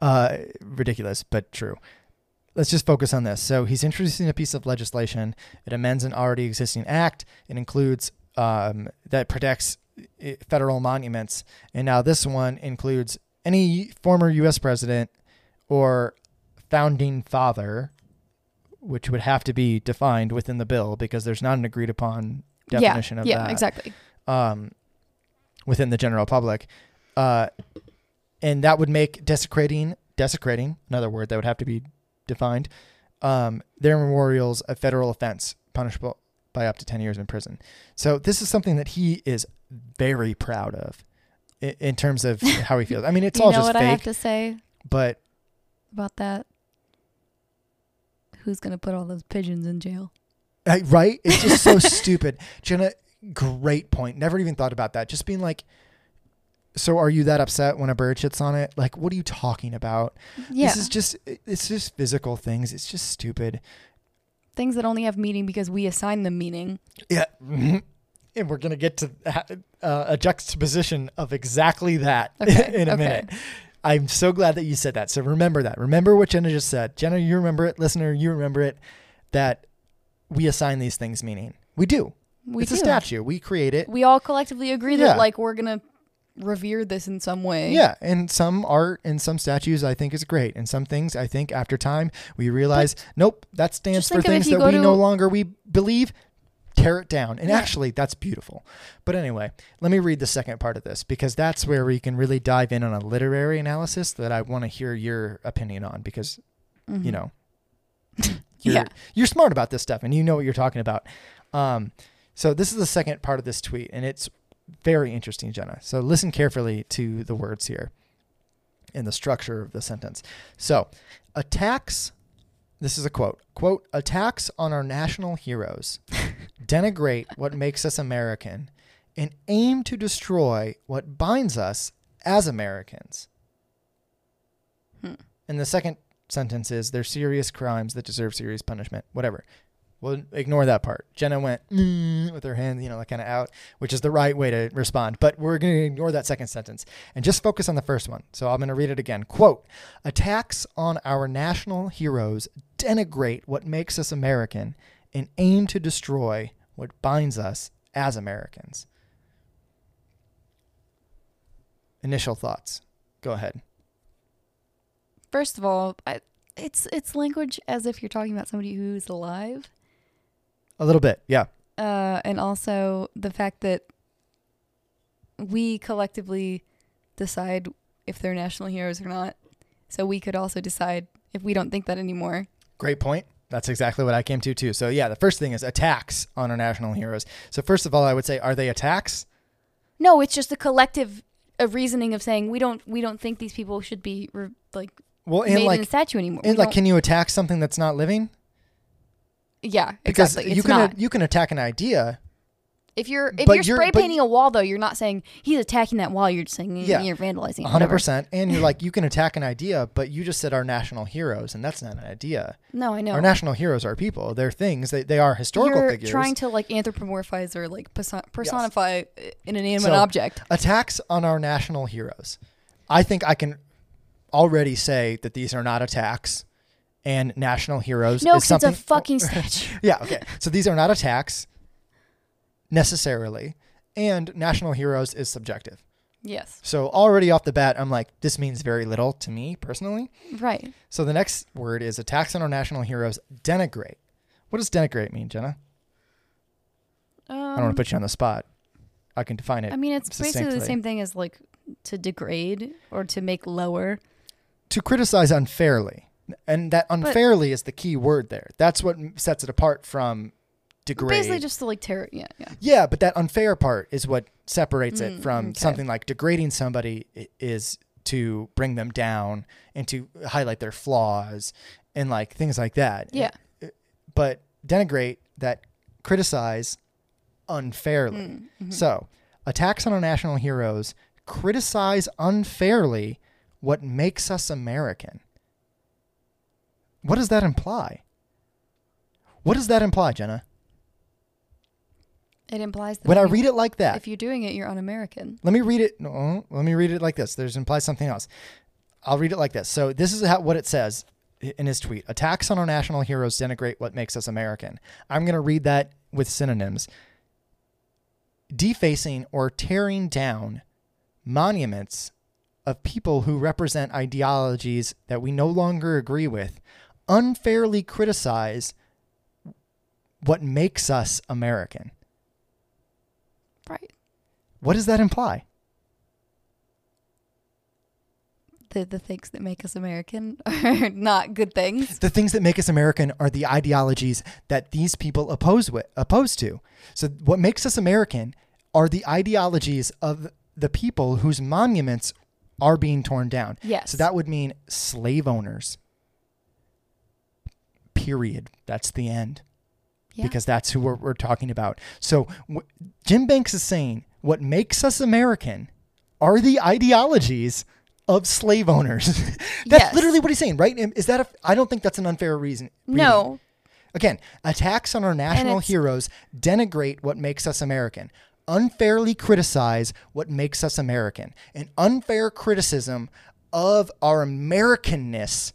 uh, ridiculous, but true. Let's just focus on this. So he's introducing a piece of legislation. It amends an already existing act. It includes um, that protects uh, federal monuments, and now this one includes any former U.S. president or founding father, which would have to be defined within the bill because there's not an agreed upon definition yeah, of yeah, that exactly. um, within the general public. Uh, and that would make desecrating, desecrating, another word that would have to be defined, um, their memorials a federal offense, punishable by up to 10 years in prison. So this is something that he is very proud of in, in terms of how he feels. I mean, it's you all know just what I have to say but about that? Who's gonna put all those pigeons in jail? Uh, right? It's just so stupid. Jenna, great point. Never even thought about that. Just being like, so are you that upset when a bird shits on it? Like, what are you talking about? Yeah, This is just, it's just physical things. It's just stupid. things that only have meaning because we assign them meaning. Yeah. And we're going to get to uh, a juxtaposition of exactly that Okay, in a okay. minute. I'm so glad that you said that. So remember that. Remember what Jenna just said. Jenna, you remember it. Listener, you remember it. That we assign these things meaning. We do. We it's do. a statue. We create it. We all collectively agree Yeah. that like we're gonna revere this in some way. Yeah, and some art and some statues I think is great, and some things I think after time we realize, nope, that stands for think of if things that we to- no longer we believe. Tear it down, and Yeah. actually, that's beautiful. But anyway, let me read the second part of this because that's where we can really dive in on a literary analysis that I want to hear your opinion on because Mhm. you know you're, Yeah. you're smart about this stuff and you know what you're talking about. Um, so this is the second part of this tweet, and it's very interesting, Jenna. So listen carefully to the words here in the structure of the sentence. So attacks. This is a quote. Quote, attacks on our national heroes denigrate what makes us American and aim to destroy what binds us as Americans. Hmm. And the second sentence is they're serious crimes that deserve serious punishment. Whatever. We'll ignore that part. Jenna went mm, with her hand, you know, like kind of out, which is the right way to respond. But we're going to ignore that second sentence and just focus on the first one. So I'm going to read it again. Quote Attacks on our national heroes denigrate what makes us American and aim to destroy what binds us as Americans. Initial thoughts. Go ahead. First of all, I, it's it's language as if you're talking about somebody who's alive, A little bit. Yeah. uh, and also the fact that we collectively decide if they're national heroes or not. So we could also decide if we don't think that anymore. Great point. That's exactly what I came to too. So yeah, the first thing is attacks on our national heroes. So first of all, I would say, are they attacks? No, it's just a collective a reasoning of saying we don't we don't think these people should be re- like Well, and made in a statue anymore. We and like, don't- can you attack something that's not living? yeah, Because exactly. you It's can not. you can attack an idea. If you're if But you're you're- spray painting a wall though, you're not saying he's attacking that wall. You're just saying Yeah. you're vandalizing. Hundred percent. And you're like, you can attack an idea, but you just said our national heroes, and that's not an idea. No, I know. Our national heroes are people. They're things. They, they are historical you're figures. trying to like anthropomorphize or like person- personify an inanimate So- object. attacks on our national heroes. I think I can already say that these are not attacks, and national heroes No, is because it's a fucking statue. yeah. Okay. So these are not attacks necessarily, and national heroes is subjective. yes, So already off the bat, I'm like, this means very little to me personally. right. So the next word is attacks on our national heroes denigrate. What does denigrate mean, Jenna? Um, I don't want to put you on the spot. I can define it. I mean, it's basically the same thing as like to degrade or to make lower. to criticize unfairly. And that unfairly is the key word there. That's what sets it apart from degrade. Basically, just to like tear. it. Yeah, yeah. yeah, but that unfair part is what separates it Mm, from okay. something like degrading somebody is to bring them down and to highlight their flaws and like things like that. Yeah. But denigrate that criticize unfairly. Mm, mm-hmm. So, attacks on our national heroes criticize unfairly what makes us American. What does that imply? What does that imply, Jenna? It implies that When I read it like that, if you're doing it, you're un-American. let me read it. No, let me read it like this. There's implies something else. I'll read it like this. So this is how, what it says in his tweet. Attacks on our national heroes denigrate what makes us American. I'm going to read that with synonyms. Defacing or tearing down monuments of people who represent ideologies that we no longer agree with unfairly criticize what makes us American. What does that imply? The the things that make us American are not good things. the things that make us American are the ideologies that these people oppose with oppose to. So what makes us American are the ideologies of the people whose monuments are being torn down. Yes. So that would mean slave owners. Period. That's the end. Yeah. Because that's who we're, we're talking about. So w- Jim Banks is saying what makes us American are the ideologies of slave owners. that's Yes. literally what he's saying, right? Is that a? I don't think that's an unfair reason. reading. no. Again, attacks on our national heroes denigrate what makes us American, unfairly criticize what makes us American. An unfair criticism of our Americanness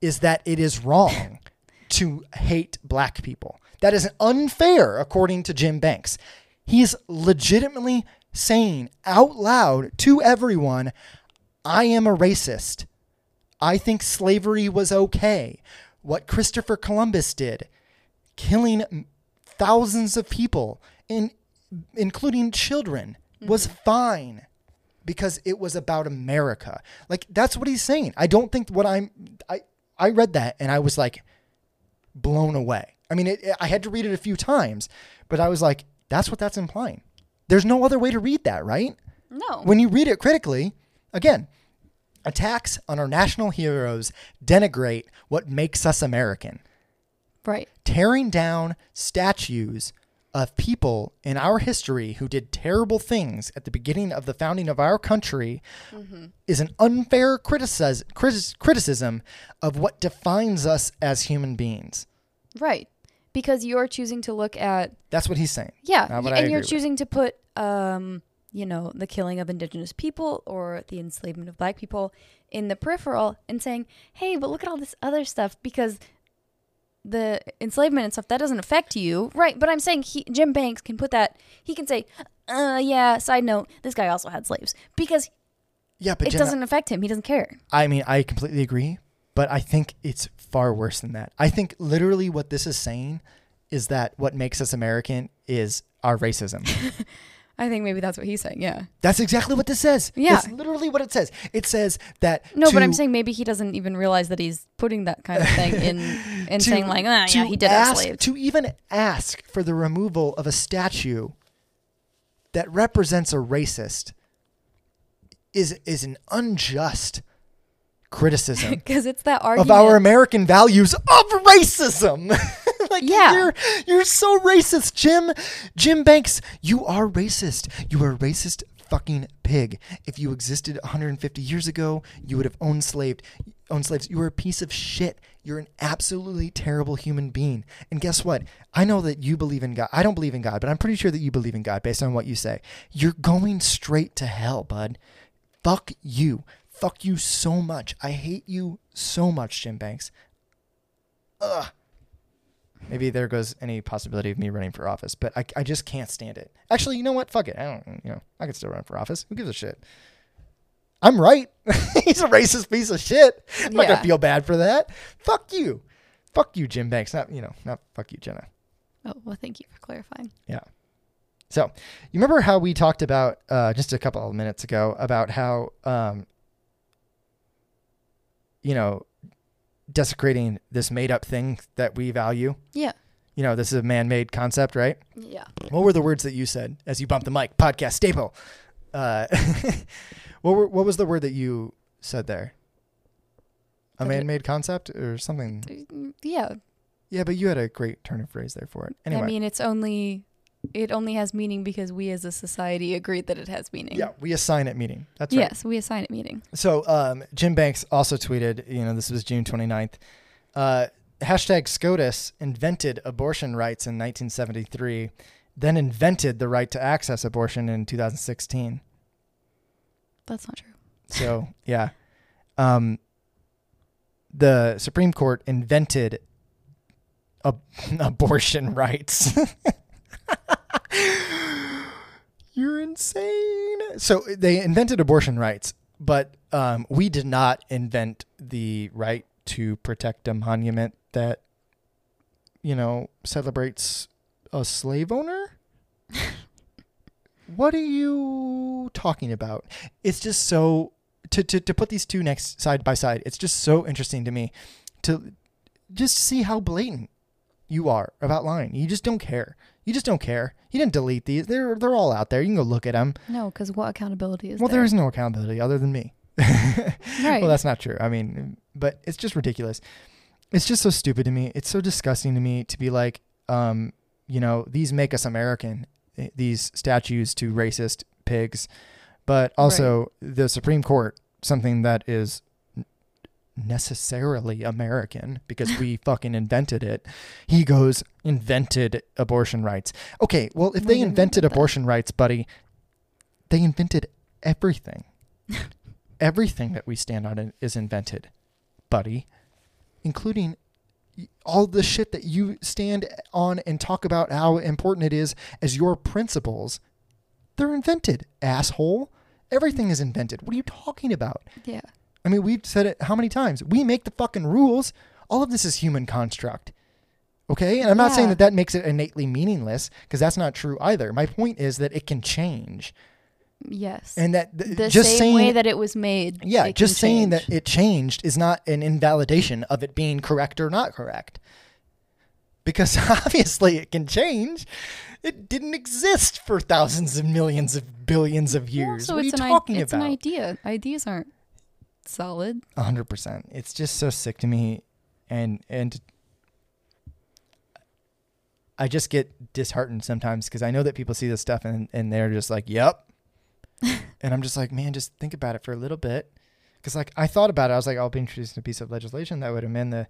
is that it is wrong to hate black people. That is unfair, according to Jim Banks. He is legitimately saying out loud to everyone, I am a racist. I think slavery was okay. What Christopher Columbus did, killing thousands of people, in, including children, was mm-hmm. fine because it was about America. Like that's what he's saying. I don't think what I'm. I I read that and I was like blown away. I mean, it, I had to read it a few times, but I was like, that's what that's implying. There's no other way to read that, right? No. when you read it critically, again, attacks on our national heroes denigrate what makes us American. right. Tearing down statues of people in our history who did terrible things at the beginning of the founding of our country mm-hmm. is an unfair criticis- criticism of what defines us as human beings. Right. Because you're choosing to look at That's what he's saying. Yeah, Not what y- I and you're with. choosing to put, um, you know, the killing of indigenous people or the enslavement of black people in the peripheral and saying, "Hey, but look at all this other stuff because the enslavement and stuff that doesn't affect you, right?" But I'm saying he, Jim Banks can put that. He can say, "Uh, yeah." Side note: This guy also had slaves because Yeah, but it Jenna, doesn't affect him. He doesn't care. I mean, I completely agree, but I think it's far worse than that. I think literally what this is saying is that what makes us American is our racism. I think maybe that's what he's saying. Yeah. That's exactly what this says. Yeah. It's literally what it says. It says that No, but I'm saying maybe he doesn't even realize that he's putting that kind of thing in and to- saying like, ah, to yeah, he did ask. To even ask for the removal of a statue that represents a racist is is an unjust criticism Because it's that argument of our American values of racism. like Yeah. you're you're so racist, Jim. Jim Banks, you are racist. You are a racist fucking pig. If you existed 150 years ago, you would have owned slaved owned slaves. You are a piece of shit. You're an absolutely terrible human being. And guess what? I know that you believe in God. I don't believe in God, but I'm pretty sure that you believe in God based on what you say. You're going straight to hell, bud. Fuck you. Fuck you so much. I hate you so much, Jim Banks. Ugh. Maybe there goes any possibility of me running for office, but I, I just can't stand it. Actually, you know what? Fuck it. I don't, you know, I could still run for office. Who gives a shit? I'm right. He's a racist piece of shit. I'm not gonna feel bad for that. Fuck you. Fuck you, Jim Banks. Not, you know, not fuck you, Jenna. Oh, well, thank you for clarifying. Yeah. So, you remember how we talked about uh, just a couple of minutes ago about how, um, you know, desecrating this made up thing that we value? Yeah. You know, this is a man made concept, right? Yeah. What were the words that you said as you bumped the mic? Podcast staple. Uh, what, were, what was the word that you said there? A man-made concept or something? Yeah. Yeah, but you had a great turn of phrase there for it. Anyway, I mean, it's only it only has meaning because we as a society agreed that it has meaning. yeah, we assign it meaning. That's right. Yes, we assign it meaning. So um, Jim Banks also tweeted, you know, this was June 29th. Uh, hashtag SCOTUS invented abortion rights in 1973, then invented the right to access abortion in 2016. That's not true. So yeah, um, the Supreme Court invented ab- abortion rights. You're insane. So they invented abortion rights, but um, we did not invent the right to protect a monument that, you know, celebrates a slave owner. what are you talking about? It's just so to, to to put these two next side by side. It's just so interesting to me to just see how blatant you are about lying. You just don't care. You just don't care. You didn't delete these. They're they're all out there. You can go look at them. No, because what accountability is Well, there? there is no accountability other than me. Right. Well, that's not true. I mean, but it's just ridiculous. It's just so stupid to me. It's so disgusting to me to be like, um, you know, these make us American. eh, These statues to racist pigs, but also the Supreme Court, something that is necessarily American because we fucking invented it. He goes invented abortion rights. Okay, well, if We they invented abortion rights, buddy, they invented everything. everything that we stand on is invented, buddy, including all the shit that you stand on and talk about how important it is as your principles. They're invented, asshole. Everything is invented. What are you talking about? yeah. I mean, we've said it how many times? We make the fucking rules. All of this is human construct. Okay? And I'm not saying that that makes it innately meaningless because that's not true either. My point is that it can change. Yes. And that th- the just same saying way that it was made. yeah, just saying that it changed is not an invalidation of it being correct or not correct. Because obviously it can change. It didn't exist for thousands of millions of billions of years. so what are you it's an i- talking it's about? an idea. Ideas aren't solid. A hundred percent. It's just so sick to me, and and I just get disheartened sometimes because I know that people see this stuff and and they're just like, "Yep," and I'm just like, "Man, just think about it for a little bit." Because like I thought about it, I was like, "I'll be introducing a piece of legislation that would amend the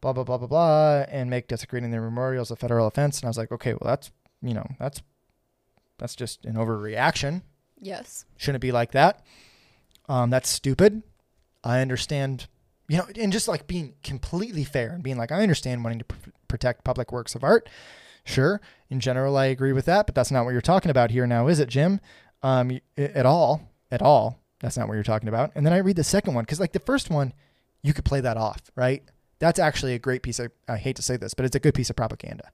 blah blah blah blah blah and make desecrating their memorials a federal offense." And I was like, "Okay, well that's you know that's that's just an overreaction." Yes. shouldn't it be like that. Um, that's stupid. I understand, you know, and just like being completely fair and being like, I understand wanting to pr- protect public works of art. Sure, in general, I agree with that, but that's not what you're talking about here now, is it, Jim? Um, at all, at all. That's not what you're talking about. And then I read the second one because, like, the first one, you could play that off, right? That's actually a great piece of. I hate to say this, but it's a good piece of propaganda.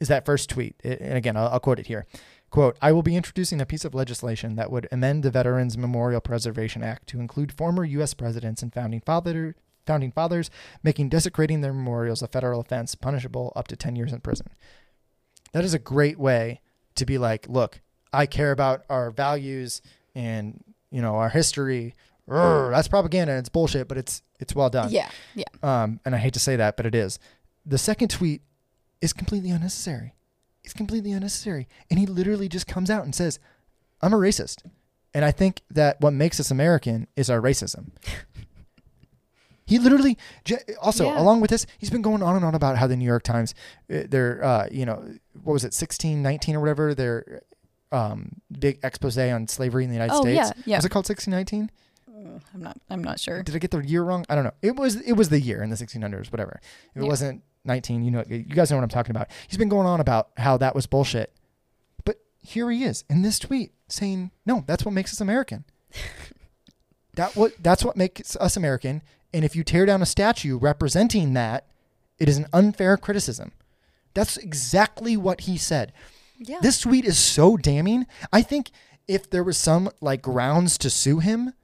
Is that first tweet? And again, I'll, I'll quote it here. Quote, I will be introducing a piece of legislation that would amend the Veterans Memorial Preservation Act to include former U.S. presidents and founding, father, founding fathers, making desecrating their memorials a federal offense punishable up to 10 years in prison. That is a great way to be like, look, I care about our values and, you know, our history. Urgh, that's propaganda and it's bullshit, but it's it's well done. Yeah. Yeah. Um, and I hate to say that, but it is. The second tweet is completely unnecessary. It's completely unnecessary. And he literally just comes out and says, I'm a racist. And I think that what makes us American is our racism. he literally, also, Yeah. along with this, he's been going on and on about how the New York Times, uh, their, uh, you know, what was it, 1619 or whatever, their um, big expose on slavery in the United Oh States. yeah. Yeah. Was it called 1619? Uh, I'm not. I'm not sure. did I get the year wrong? I don't know. It was it was the year in the 1600s, whatever. It Yeah. wasn't 19, you know, you guys know what I'm talking about. He's been going on about how that was bullshit, but here he is in this tweet saying, "No, that's what makes us American. that what that's what makes us American. And if you tear down a statue representing that, it is an unfair criticism." That's exactly what he said. Yeah. This tweet is so damning. I think if there was some like grounds to sue him,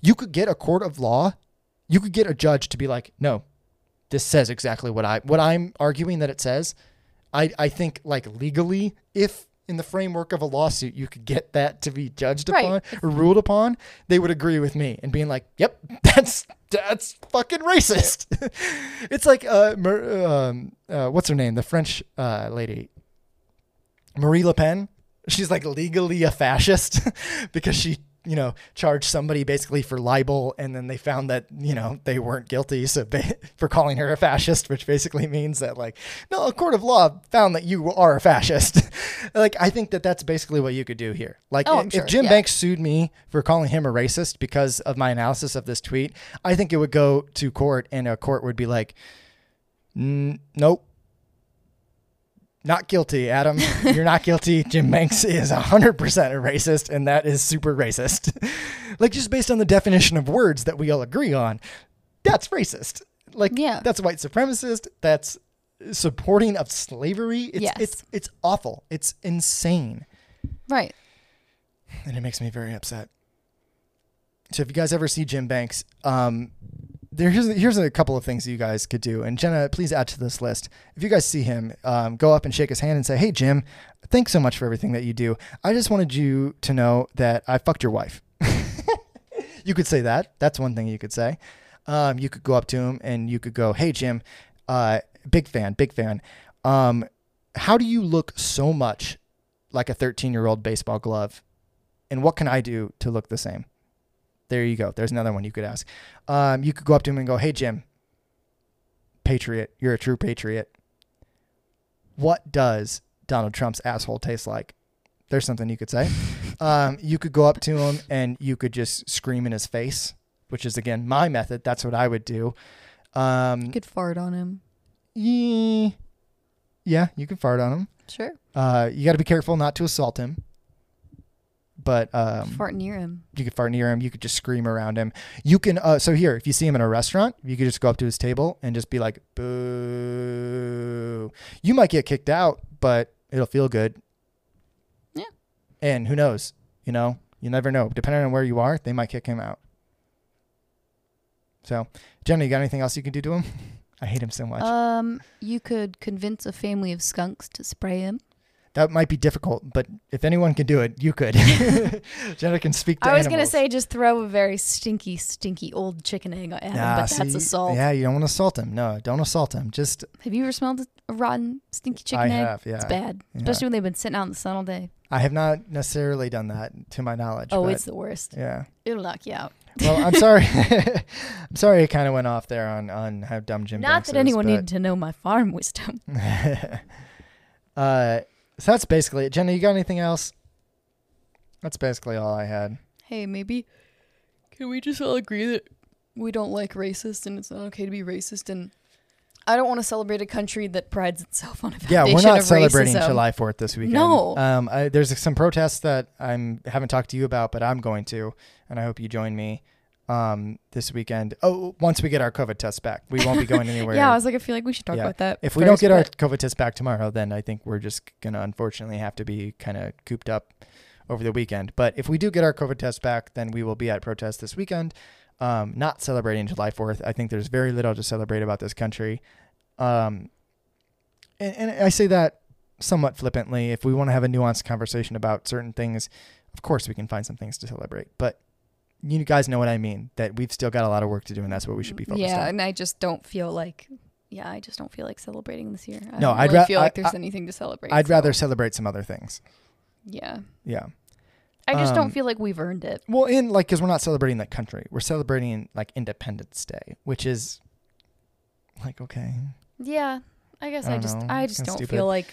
you could get a court of law, you could get a judge to be like, no, this says exactly what I what I'm arguing that it says. I I think like legally, if in the framework of a lawsuit you could get that to be judged Right. upon or ruled upon, they would agree with me and being like, "Yep, that's that's fucking racist." it's like uh, Mer- um, uh, what's her name? The French uh, lady, Marie Le Pen. She's like legally a fascist because she, you know, charged somebody basically for libel, and then they found that you know they weren't guilty, so ba- for calling her a fascist, which basically means that like, no, a court of law found that you are a fascist. like, I think that that's basically what you could do here. Like, Oh, i- I'm if Jim yeah. Banks sued me for calling him a racist because of my analysis of this tweet, I think it would go to court, and a court would be like, "N- nope. Not guilty, Adam. You're not guilty. Jim Banks is 100% a racist, and that is super racist. like, just based on the definition of words that we all agree on, that's racist. Like, Yeah. that's white supremacist. That's supporting of slavery. It's, Yes. it's, it's awful. It's insane. Right. And it makes me very upset. So, if you guys ever see Jim Banks, um, there, here's, here's a couple of things you guys could do. And Jenna, please add to this list. If you guys see him, um, go up and shake his hand and say, Hey, Jim, thanks so much for everything that you do. I just wanted you to know that I fucked your wife. you could say that. That's one thing you could say. Um, you could go up to him and you could go, Hey, Jim, uh, big fan, big fan. Um, how do you look so much like a 13 year old baseball glove? And what can I do to look the same? There you go. There's another one you could ask. Um, you could go up to him and go, Hey, Jim, patriot, you're a true patriot. What does Donald Trump's asshole taste like? There's something you could say. Um, you could go up to him and you could just scream in his face, which is, again, my method. That's what I would do. Um, You could fart on him. ye- yeah, you could fart on him. Sure. Uh, you got to be careful not to assault him. But um, fart near him. you could fart near him. You could just scream around him. You can. Uh, so here, if you see him in a restaurant, you could just go up to his table and just be like, "Boo!" You might get kicked out, but it'll feel good. Yeah. And who knows? You know, you never know. Depending on where you are, they might kick him out. So, Jenna, you got anything else you can do to him? I hate him so much. Um, you could convince a family of skunks to spray him. That might be difficult, but if anyone can do it, you could. Jenna can speak to I was gonna say just throw a very stinky, stinky old chicken egg at him, Nah, but that's assault. Yeah, you don't want to assault him. No, don't assault him. Just Have you ever smelled a rotten, stinky chicken I egg? have, yeah. It's bad, Yeah. especially when they've been sitting out in the sun all day. I have not necessarily done that to my knowledge. Oh, it's the worst. yeah. It'll knock you out. Well, I'm sorry. I'm sorry. I kind of went off there on on how dumb Jim. Not Banks that is, anyone but- needed to know my farm wisdom. uh, so that's basically it. Jenna, you got anything else? That's basically all I had. Hey, maybe can we just all agree that we don't like racist and it's not okay to be racist and I don't want to celebrate a country that prides itself on a foundation Yeah, we're not of celebrating racism. July 4th this weekend. No. Um, I, there's some protests that I'm haven't talked to you about, but I'm going to, and I hope you join me um, this weekend. Oh, once we get our COVID tests back, we won't be going anywhere. Yeah, I was like, I feel like we should talk Yeah. about that. if we don't get our COVID test back tomorrow, then I think we're just gonna unfortunately have to be kind of cooped up over the weekend. But if we do get our COVID test back, then we will be at protest this weekend. Um, not celebrating July 4th. I think there's very little to celebrate about this country. Um, and, and I say that somewhat flippantly. If we want to have a nuanced conversation about certain things, of course we can find some things to celebrate. But you guys know what I mean. That we've still got a lot of work to do, and that's what we should be focused yeah, on. Yeah, and I just don't feel like, yeah, I just don't feel like celebrating this year. I No, don't I'd really ra- feel like there's I- anything to celebrate. I'd so, rather celebrate some other things. yeah, Yeah. I just Um, don't feel like we've earned it. Well, in like, because we're not celebrating that country, we're celebrating like Independence Day, which is like okay. Yeah, I guess I I, just know. I just kinda don't stupid. feel like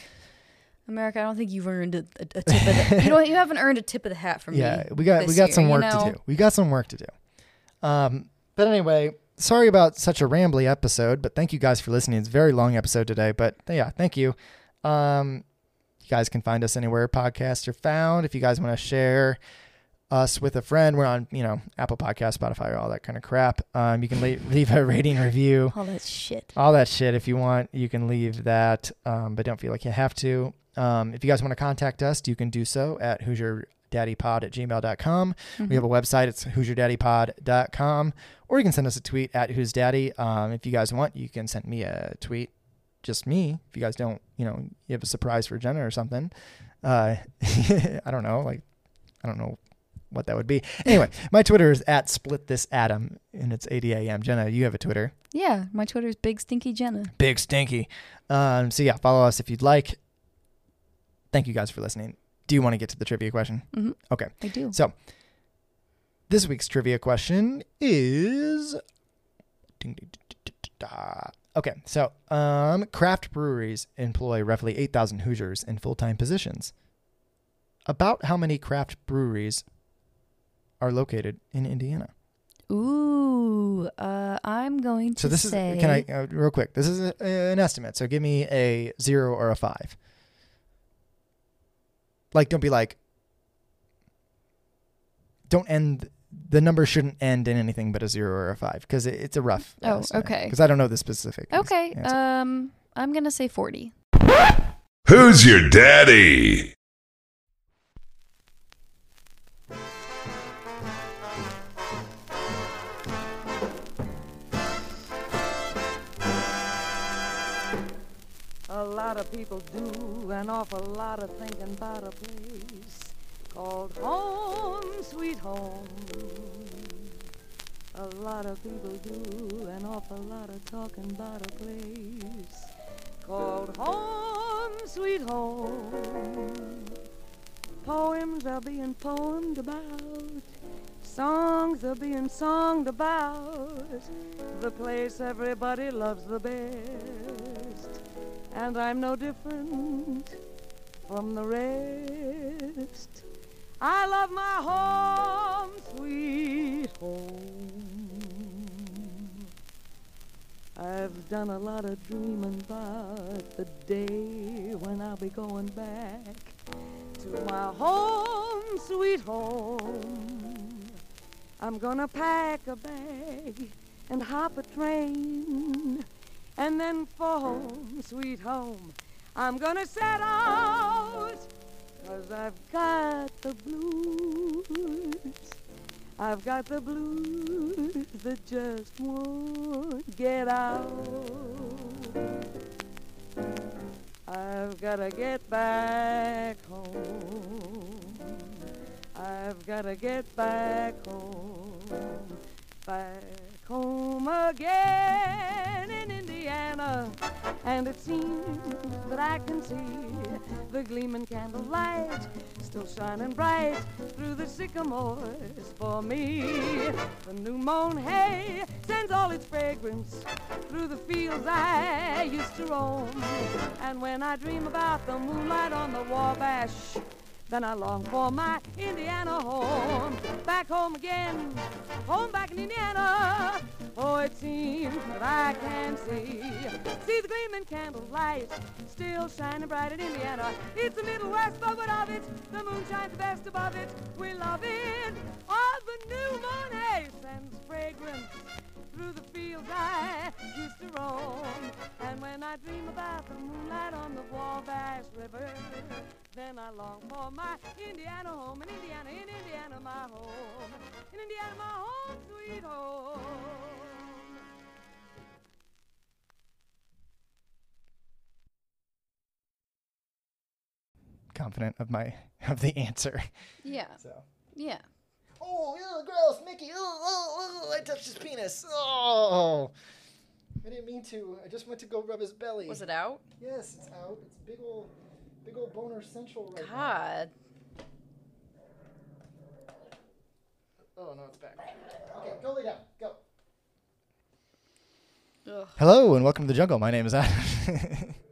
America. I don't think you've earned a, a, tip of the. You know, you haven't earned a tip of the hat from yeah, me. we got we got year, some you work know? to do. We got some work to do. Um, but anyway, sorry about such a rambly episode, but thank you guys for listening. It's a very long episode today, but yeah, thank you. Um, you guys can find us anywhere podcasts are found. If you guys want to share us with a friend, we're on you know Apple Podcast, Spotify, all that kind of crap. Um, you can le- leave a rating review. All that shit. all that shit. If you want, you can leave that, um, but don't feel like you have to. Um, if you guys want to contact us, you can do so at hoosierdaddypod at gmail.com. Mm-hmm. We have a website. It's hoosierdaddypod.com. Or you can send us a tweet at who's daddy. Um, if you guys want, you can send me a tweet, just me. If you guys don't, you know, you have a surprise for Jenna or something. Uh, I don't know, like I don't know what that would be. Anyway, my Twitter is at split this atom, and it's 80 a.m. Jenna, you have a Twitter, Yeah, my Twitter is Big Stinky Jenna. big stinky. Um, so yeah, follow us if you'd like. Thank you guys for listening. Do you want to get to the trivia question? hmm Okay. I do. So this week's trivia question is okay. So um, craft breweries employ roughly eight thousand Hoosiers in full time positions. About how many craft breweries are located in Indiana? Ooh, uh, I'm going to So this say. is can I uh, real quick? This is a, an estimate. So give me a zero or a five. Like, don't be like. Don't end. The number shouldn't end in anything but a zero or a five because it, it's a rough. Oh, okay. Because I don't know the specific. Okay, answer. um, I'm gonna say 40. Who's your daddy? A lot of people do an awful lot of thinking about a place called home, sweet home. A lot of people do an awful lot of talking about a place called home, sweet home. Poems are being poemed about, songs are being songed about, the place everybody loves the best. And I'm no different from the rest. I love my home, sweet home. I've done a lot of dreaming about the day when I'll be going back to my home, sweet home. I'm gonna pack a bag and hop a train. And then for home, sweet home, I'm gonna set out. Cause I've got the blues. I've got the blues that just won't get out. I've gotta get back home. I've gotta get back home. Back home again in Indiana. And it seems that I can see the gleaming candlelight still shining bright through the sycamores for me. The new mown hay sends all its fragrance through the fields I used to roam. And when I dream about the moonlight on the Wabash, then I long for my Indiana home. Back home again, home back in Indiana. Oh, it seems that I can see, see the gleaming candlelight still shining bright in Indiana. It's the Middle West, but of it, the moon shines best above it. We love it. All the new moon hay sends fragrance through the fields I used to roam. And when I dream about the moonlight on the Wabash River, then I long for my Indiana home. In Indiana, in Indiana, my home. In Indiana, my home, sweet home. Confident of my of the answer. Yeah, So. yeah. Oh, ew, gross, Mickey. Oh, oh, oh, I touched his penis. Oh. I didn't mean to. I just went to go rub his belly. Was it out? Yes, it's out. It's big old, big old boner central right now. God. Oh no, it's back. Okay, go lay down. Go. Ugh. Hello and welcome to the jungle. My name is Adam.